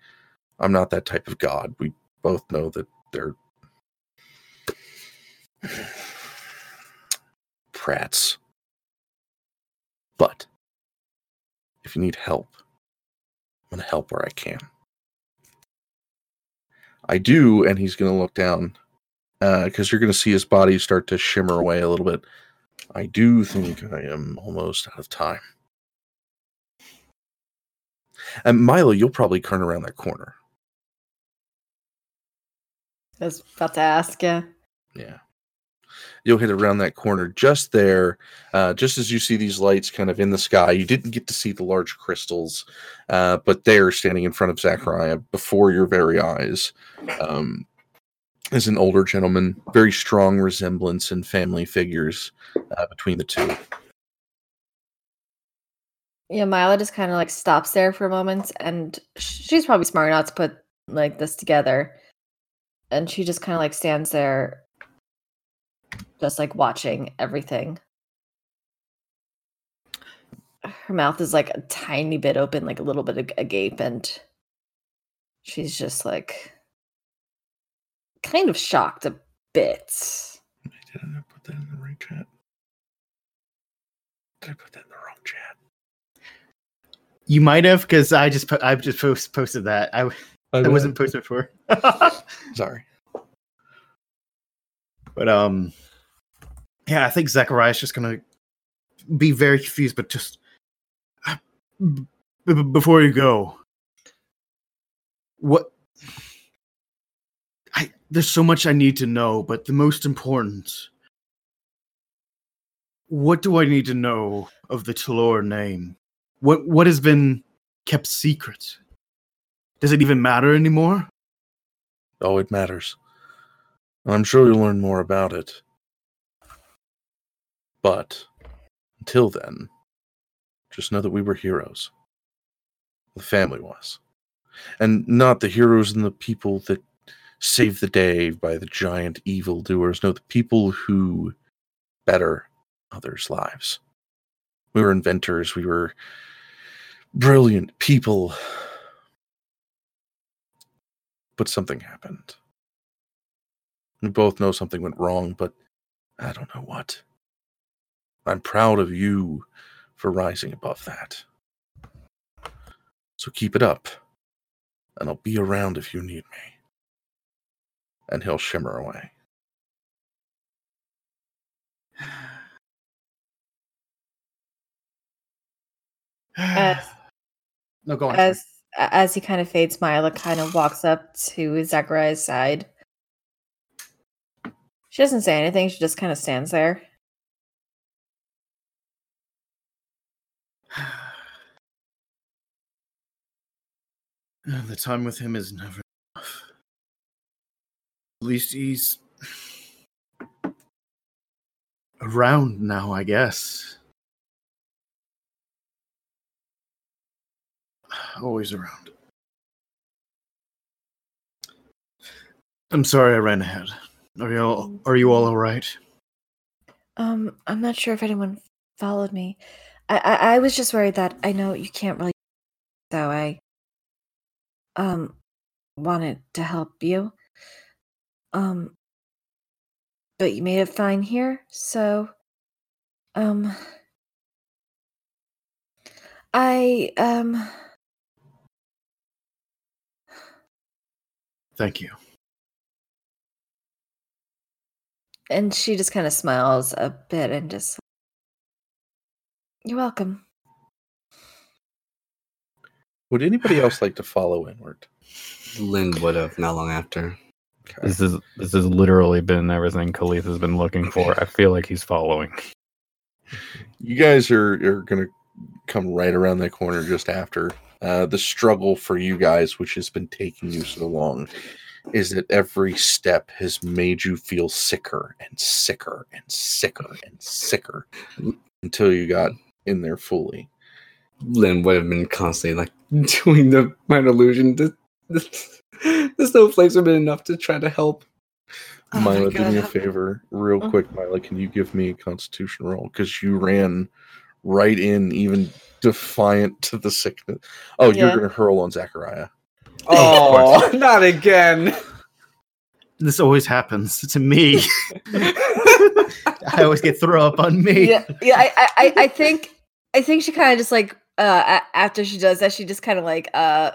I'm not that type of god. We both know that they're prats. But if you need help, I'm going to help where I can. I do, and he's going to look down uh, because you're going to see his body start to shimmer away a little bit. I do think I am almost out of time. And Mila, you'll probably turn around that corner. I was about to ask you. Yeah. You'll hit around that corner just there, uh, just as you see these lights kind of in the sky. You didn't get to see the large crystals, uh, but they're standing in front of Zachariah before your very eyes. Um, is an older gentleman, very strong resemblance and family figures uh, between the two. Yeah, Mila just kind of like stops there for a moment, and she's probably smart enough to put like this together. And she just kind of like stands there, just like watching everything. Her mouth is like a tiny bit open, like a little bit ag- agape, and she's just like kind of shocked a bit. Didn't I put that in the right chat? Did I put that in the wrong chat? You might have, because I just I just post- posted that. I I wasn't posted before. sorry. but um, Yeah, I think Zachariah's just gonna be very confused, but just uh, b- b- before you go, what? I there's so much I need to know, but the most important, what do I need to know of the Talor name? What what has been kept secret? Does it even matter anymore? Oh, it matters. I'm sure you'll learn more about it. But until then, just know that we were heroes. The family was. And not the heroes and the people that saved the day by the giant evildoers. No, the people who better others' lives. We were inventors. We were brilliant people. But something happened. We both know something went wrong, but I don't know what. I'm proud of you for rising above that. So keep it up, and I'll be around if you need me. And he'll shimmer away. As, no, go on. as as he kind of fades, Mila kind of walks up to Zachariah's side. She doesn't say anything. She just kind of stands there. The time with him is never enough. At least he's around now, I guess. Always around. I'm sorry I ran ahead. Are you all are you all alright? Um, I'm not sure if anyone followed me. I, I I was just worried that I know you can't really, so I um wanted to help you. Um, but you made it fine here, so um, I um. Thank you. And she just kind of smiles a bit and just, you're welcome. Would anybody else like to follow inward? Lynn would have not long after. Okay. This is this has literally been everything Khalith has been looking for. I feel like he's following. You guys are, are going to come right around that corner just after. Uh, the struggle for you guys, which has been taking you so long, is that every step has made you feel sicker and sicker and sicker and sicker until you got in there fully. Lynn would have been constantly like doing the mind illusion. The, the, the snowflakes have been enough to try to help. Oh Mila, do me a favor, real Oh. quick, Mila. Can you give me a constitution roll? Because you ran right in, even defiant to the sickness. Oh, you're going to hurl on Zachariah. Oh, not again. This always happens to me. I always get throw up on me. Yeah, yeah. I, I, I- I think, I think she kind of just like, uh, after she does that, she just kind of like, uh,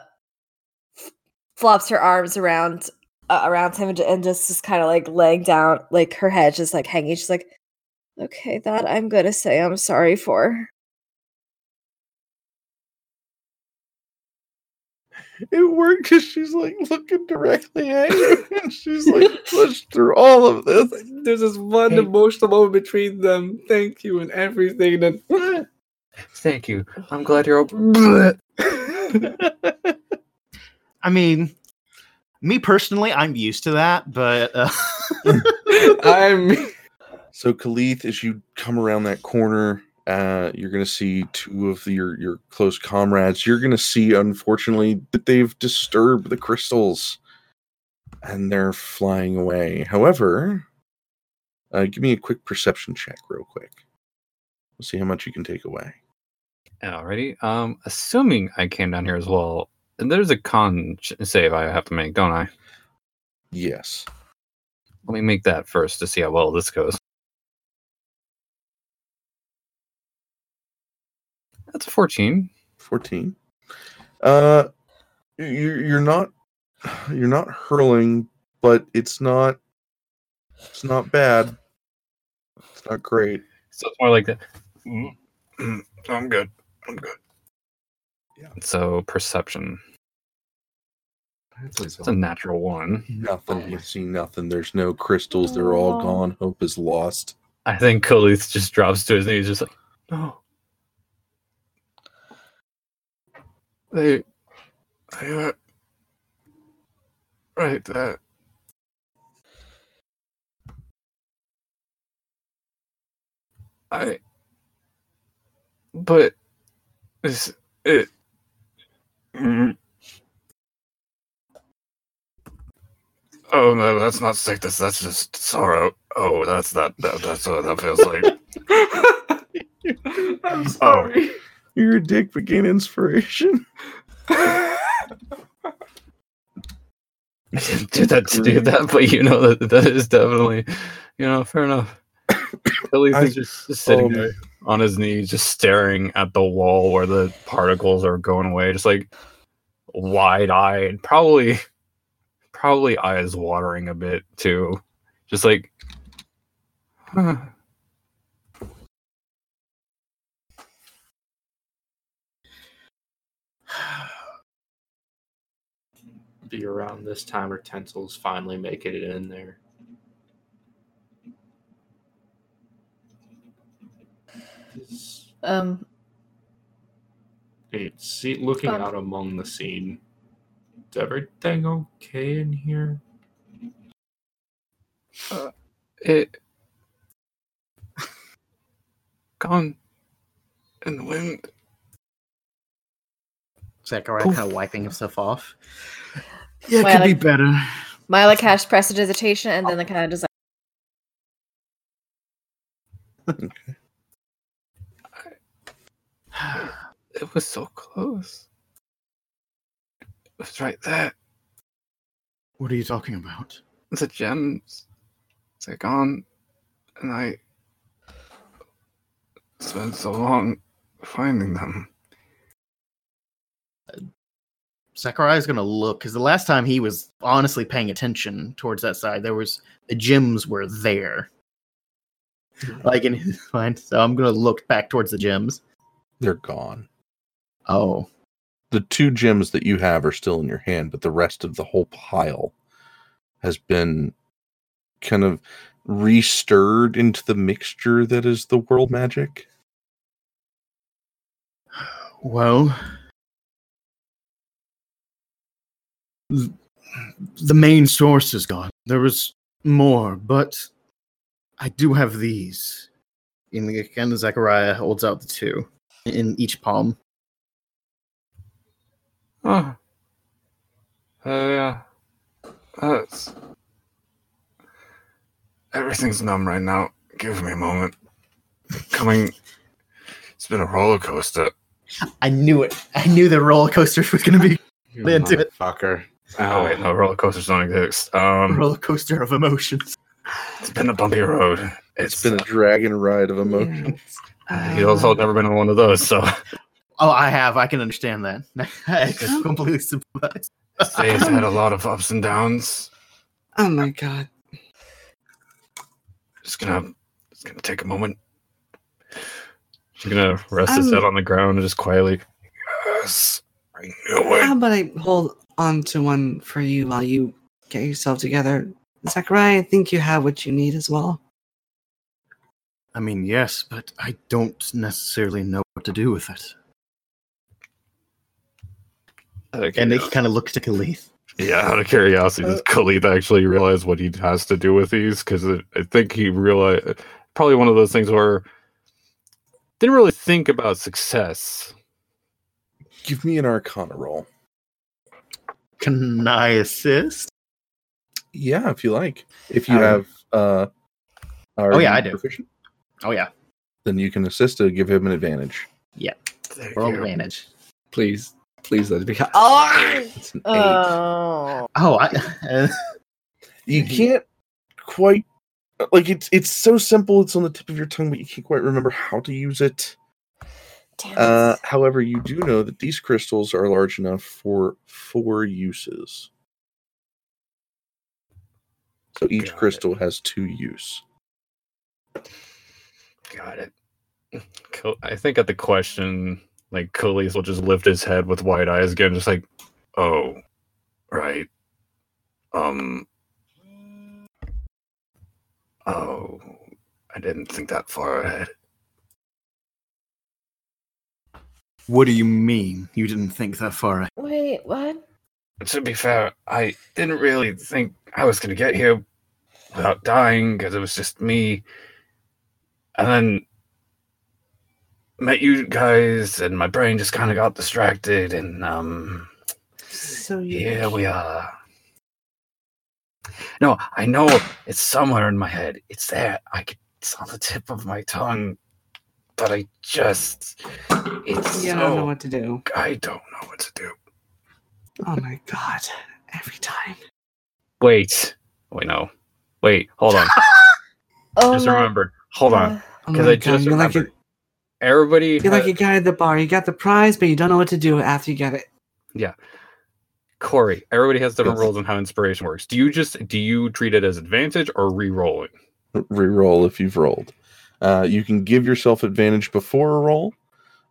flops her arms around, uh, around him and, ju- and just is kind of like laying down, like her head just like hanging. She's like, okay, that I'm gonna say I'm sorry for. It worked because she's like looking directly at you, and she's like pushed through all of this. There's this one Hey. emotional moment between them. Thank you and everything. Then Thank you. I'm glad you're. I mean, me personally, I'm used to that, but uh, I'm So, Khalith, as you come around that corner, uh, you're going to see two of your your close comrades. You're going to see, unfortunately, that they've disturbed the crystals, and they're flying away. However, uh, give me a quick perception check, real quick. We'll see how much you can take away. Alrighty. Um, assuming I came down here as well, and there's a con save I have to make, don't I? Yes. Let me make that first to see how well this goes. That's a 14. 14 uh you're, you're not you're not hurling but it's not it's not bad It's not great. So it's more like that. "Mm, mm, I'm good. I'm good. Yeah. So perception. It's a natural one. Nothing. You see nothing. There's no crystals. They're all gone. Hope is lost. I think Khalith just drops to his knees, just like, no. They, they were right there. I, but is it? Mm. Oh no, that's not sickness. That's just sorrow. Oh, that's that. that that's what that feels like. I'm sorry. You're a dick, but gain inspiration. I didn't do that to do that, but you know that that is definitely, you know, fair enough. Khalith I- is just, just sitting um, there on his knees, just staring at the wall where the particles are going away, just like wide-eyed, probably, probably eyes watering a bit too, just like. huh. Be around this time where Tensel's finally making it in there. Um, It's see, looking Um, out among the scene. Is everything okay in here? Uh, It gone in the wind. Zachariah Poof. kind of wiping himself off. Yeah, Well, could be like- better. Mila casts prestidigitation and then the kind of just It was so close. It was right there. What are you talking about? The gems. They're gone. And I spent so long finding them. Zachariah's gonna look because the last time he was honestly paying attention towards that side, there was the gems were there, hmm. like in his mind. So I'm gonna look back towards the gems. They're gone. Oh, The two gems that you have are still in your hand, but the rest of the whole pile has been kind of restirred into the mixture that is the world magic. well, the main source is gone. There was more, but I do have these. In the again, Zachariah holds out the two in each palm. Oh. Uh, yeah. That's. Everything's numb right now. Give me a moment. Coming. It's been a roller coaster. I knew it. I knew the roller coaster was going to be You Into it. Fucker. Oh, wait, no, roller coasters don't exist. a Um, roller coaster of emotions. it's been a bumpy road. it's been a dragon ride of emotion. He's also never been on one of those, so Oh, I have. I can understand that. I completely sympathize. Faye's had a lot of ups and downs. Oh my god. Just gonna, just gonna take a moment. She's gonna rest his Um, head on the ground and just quietly. Yes, I knew it. How about I hold on to one for you while you get yourself together? Zachariah, I think you have what you need as well. I mean, yes, but I don't necessarily know what to do with it. Out of And he curiosity- kind of looks to Khalith. Yeah, out of curiosity, does uh, Khalith actually realize what he has to do with these? Because I think he realized probably one of those things where didn't really think about success. Give me an arcana roll. Can I assist? Yeah, if you like. If you Um, have uh are Oh, yeah, I do. proficient? Oh yeah, Then you can assist to give him an advantage. Yeah. roll you. advantage. Please, please let it be. Oh! It's an eight. Oh. Oh, I, you can't quite like it's it's so simple it's on the tip of your tongue but you can't quite remember how to use it Damn uh however you do know that these crystals are large enough for four uses so each Got it. crystal has two use Got it. I think at the question, like Khalith will just lift his head with wide eyes again, just like, oh, right. Um. Oh, I didn't think that far ahead. What do you mean you didn't think that far ahead? Wait, what? To be fair, I didn't really think I was gonna get here without dying because it was just me. And then met you guys, and my brain just kind of got distracted, and um, So you, here we are. No, I know it's somewhere in my head. It's there. I could. It's on the tip of my tongue, but I just. It's you so. don't know what to do. I don't know what to do. Oh my god! Every time. Wait. Wait, no. Wait. Hold on. Oh, just no. remembered. Hold on. Because Oh 'Cause my I just you're like a, remembered. Everybody. you're like uh, a guy at the bar. You got the prize, but you don't know what to do after you get it. Yeah. Corey. Everybody has different Yes. rules on how inspiration works. Do you just do you treat it as advantage or re-rolling? Reroll if you've rolled. Uh, you can give yourself advantage before a roll.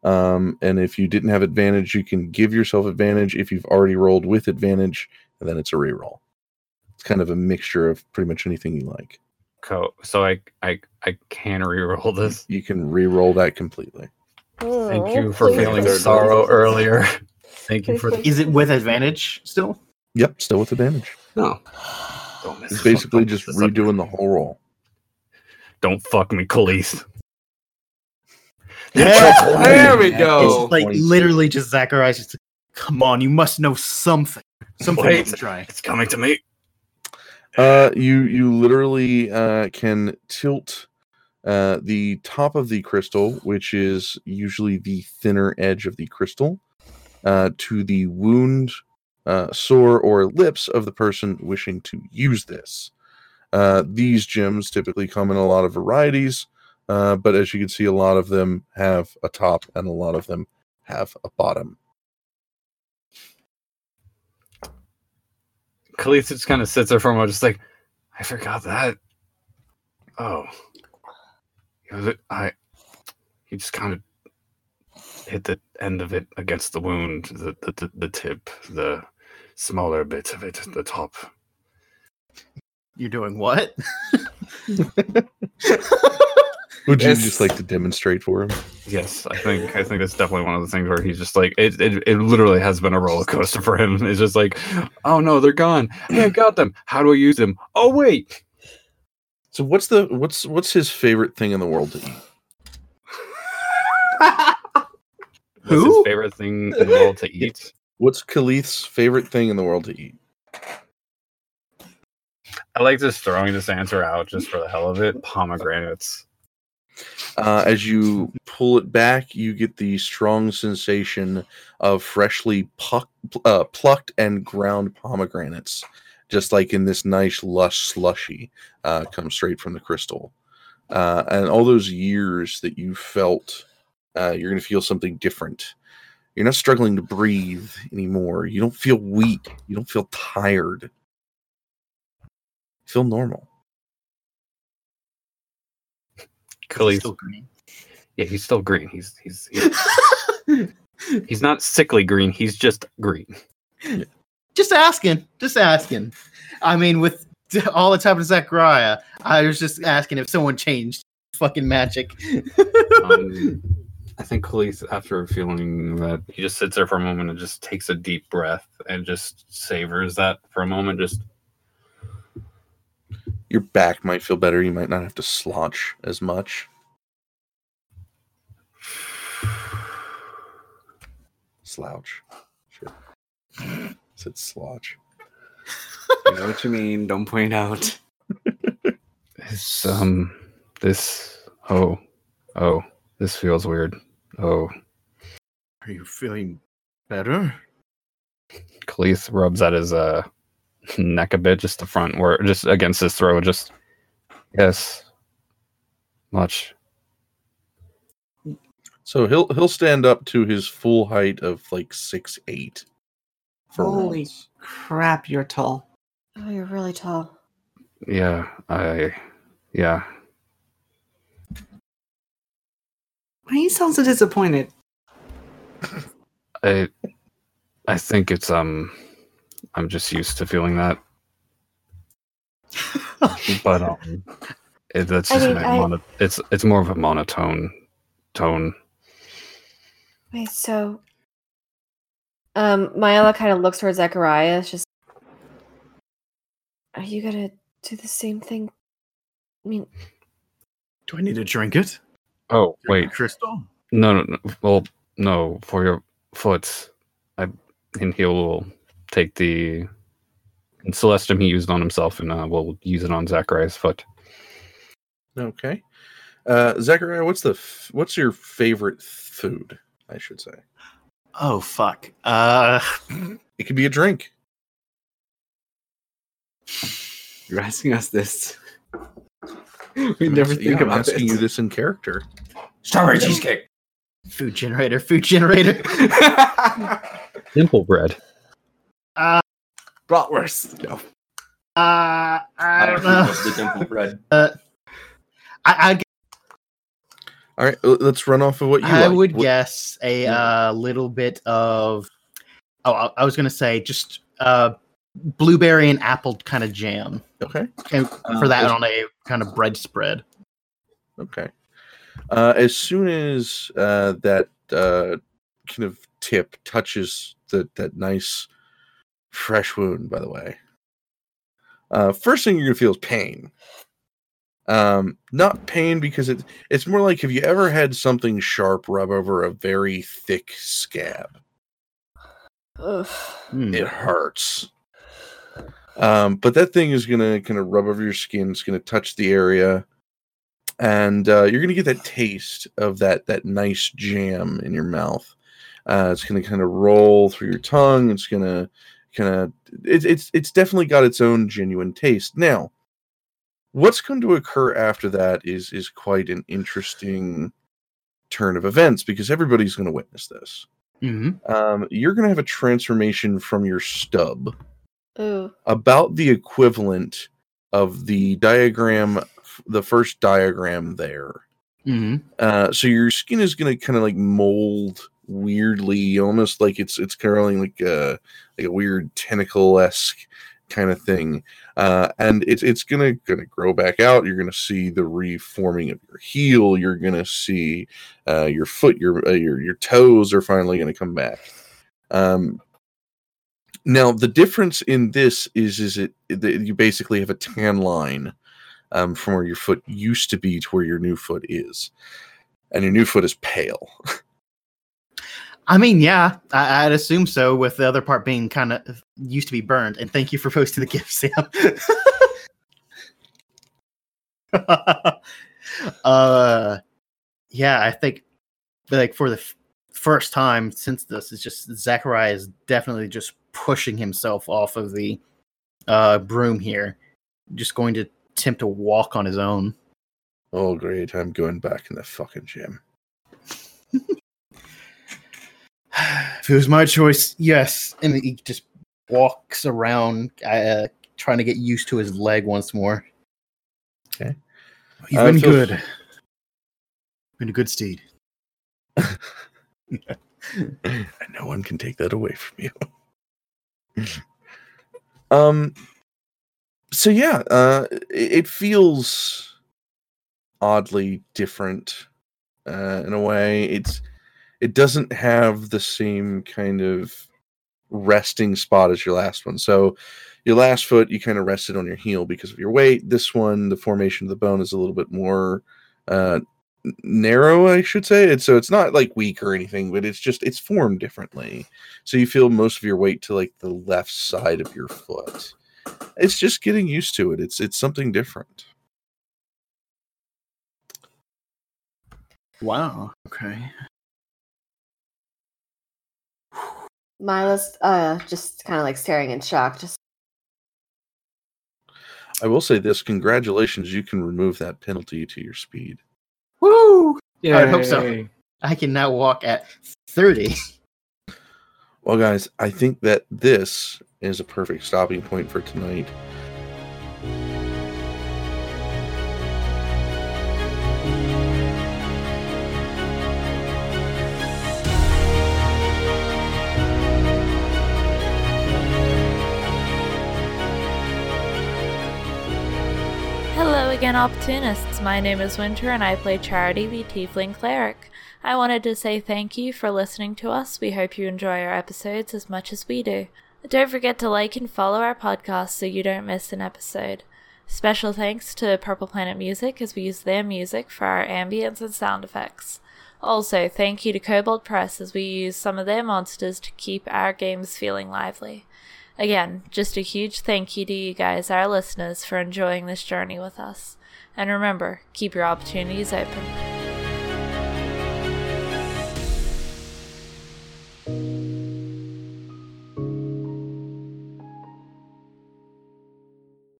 Um, and if you didn't have advantage, you can give yourself advantage if you've already rolled with advantage, and then it's a reroll. It's kind of a mixture of pretty much anything you like. Co- so I I I can re-roll this. You can re-roll that completely. Thank oh, you for please feeling sorrow earlier. Thank you for Please Is it with advantage still? Yep, still with advantage. No. don't mess It's basically just mess up. redoing the whole roll. Don't fuck me, Khalith. Yeah. There we It's go. It's like literally just Zachariah's. Just, Come on, you must know something. Something Wait. you try. It's coming to me. Uh, you you literally uh, can tilt uh, the top of the crystal, which is usually the thinner edge of the crystal, uh, to the wound, uh, sore, or lips of the person wishing to use this. Uh, these gems typically come in a lot of varieties, uh, but as you can see, a lot of them have a top and a lot of them have a bottom. Khalith just kind of sits there for a moment, just like, I forgot that. Oh, I. He just kind of hit the end of it against the wound, the the, the, the tip, the smaller bit of it, the top. You're doing what? Would you Yes. just like to demonstrate for him? Yes, I think I think that's definitely one of the things where he's just like it. It, it literally has been a roller coaster for him. It's just like, oh no, they're gone. Hey, I got them. How do I use them? Oh wait, So what's the what's what's his favorite thing in the world to eat? what's his Who? favorite thing in the world to eat? What's Khalith's favorite thing in the world to eat? I like just throwing this answer out just for the hell of it. Pomegranates. Uh, as you pull it back, you get the strong sensation of freshly uh, plucked and ground pomegranates, just like in this nice lush slushy, uh, come straight from the crystal. Uh, and all those years that you felt, uh, you're going to feel something different. You're not struggling to breathe anymore. You don't feel weak. You don't feel tired. You feel normal. Khalith. Still green. Yeah, he's still green. He's he's he's, he's not sickly green. He's just green. just asking. Just asking. I mean, with all that's happened to Zachariah, I was just asking if someone changed fucking magic. Um, I think Khalith, after feeling that, he just sits there for a moment and just takes a deep breath and just savors that for a moment. Just your back might feel better. You might not have to slouch as much. Slouch. Sure. Said slouch. I know what you mean. Don't point out. this um this oh oh this feels weird. Oh, Are you feeling better? Khalith rubs at his uh neck a bit, just the front where just against his throw, Just yes, much. So he'll he'll stand up to his full height of like six eight. For Holy once. crap, you're tall. Oh, you're really tall. Yeah, I yeah. Why you sound so disappointed? I I think it's um I'm just used to feeling that. But um it, that's I mean, my I- mono- it's it's more of a monotone tone. Wait, so um Mila kind of looks towards Zachariah. It's just Are you gonna do the same thing? I mean Do I need to drink it? Oh wait, crystal. no, no, no. Well, no, for your foot, I and he'll take the and Celestum he used on himself, and uh, we'll use it on Zachariah's foot. Okay. Uh, Zachariah, what's the f- what's your favorite food? I should say Oh fuck. Uh, it could be a drink. You're asking us this. we never Yeah, think I'm about asking this. you this in character. Strawberry cheesecake. food generator. Food generator. Simple bread. Uh, Bratwurst. No. uh, I don't approve know. the dimple bread. Uh, I, I, All right, let's run off of what you. I like. would What- guess a uh, little bit of. Oh, I, I was gonna say just uh, blueberry and apple kind of jam Okay. and Uh, for that on a kind of bread spread. Okay. Uh, as soon as uh, that uh, kind of tip touches that that nice fresh wound, by the way, uh, first thing you're gonna feel is pain. Um, not pain because it it's more like have you ever had something sharp rub over a very thick scab? ugh. Hmm. It hurts. Um, but that thing is gonna kind of rub over your skin. It's gonna touch the area, and uh, you're gonna get that taste of that that nice jam in your mouth. Uh, it's gonna kind of roll through your tongue. It's gonna kind of it, it's it's definitely got its own genuine taste. Now, what's going to occur after that is is quite an interesting turn of events because everybody's going to witness this Mhm. um, you're going to have a transformation from your stub Ooh. about the equivalent of the diagram, the first diagram there. Mhm. Uh, so your skin is going to kind of like mold weirdly, almost like it's it's curling like a like a weird tentacle esque kind of thing, uh, and it's it's gonna gonna grow back out. You're gonna see the reforming of your heel. You're gonna see uh, your foot, your uh, your your toes are finally gonna come back. Um, now the difference in this is is it that you basically have a tan line um, from where your foot used to be to where your new foot is, and your new foot is pale. I mean, yeah, I, I'd assume so. With the other part being kind of used to be burned. And thank you for posting the gift, Sam. uh, yeah, I think like for the f- first time since this, is just Zachariah is definitely just pushing himself off of the uh, broom here, just going to attempt to walk on his own. Oh, great! I'm going back in the fucking gym. if it was my choice, yes. And he just walks around, uh, trying to get used to his leg once more. Okay. You've Uh, been good. Been a good steed. and no one can take that away from you. um. So yeah, uh, it, it feels oddly different uh, in a way. It's it doesn't have the same kind of resting spot as your last one. So your last foot, you kind of rested on your heel because of your weight. This one, the formation of the bone is a little bit more uh, narrow, I should say. It's so it's not like weak or anything, but it's just it's formed differently. So you feel most of your weight to like the left side of your foot. It's just getting used to it. It's it's something different. Wow. Okay. Mila's uh just kind of like staring in shock. Just I will say this: congratulations, you can remove that penalty to your speed. Woo! Yeah, I hope so. I can now walk at 30. Well, guys, I think that this is a perfect stopping point for tonight. Again, opportunists. My name is Winter and I play Charity, the Tiefling Cleric. I wanted to say thank you for listening to us. We hope you enjoy our episodes as much as we do. Don't forget to like and follow our podcast so you don't miss an episode. Special thanks to Purple Planet Music as we use their music for our ambience and sound effects. Also, thank you to Kobold Press as we use some of their monsters to keep our games feeling lively. Again, just a huge thank you to you guys, our listeners, for enjoying this journey with us. And remember, keep your opportunities open.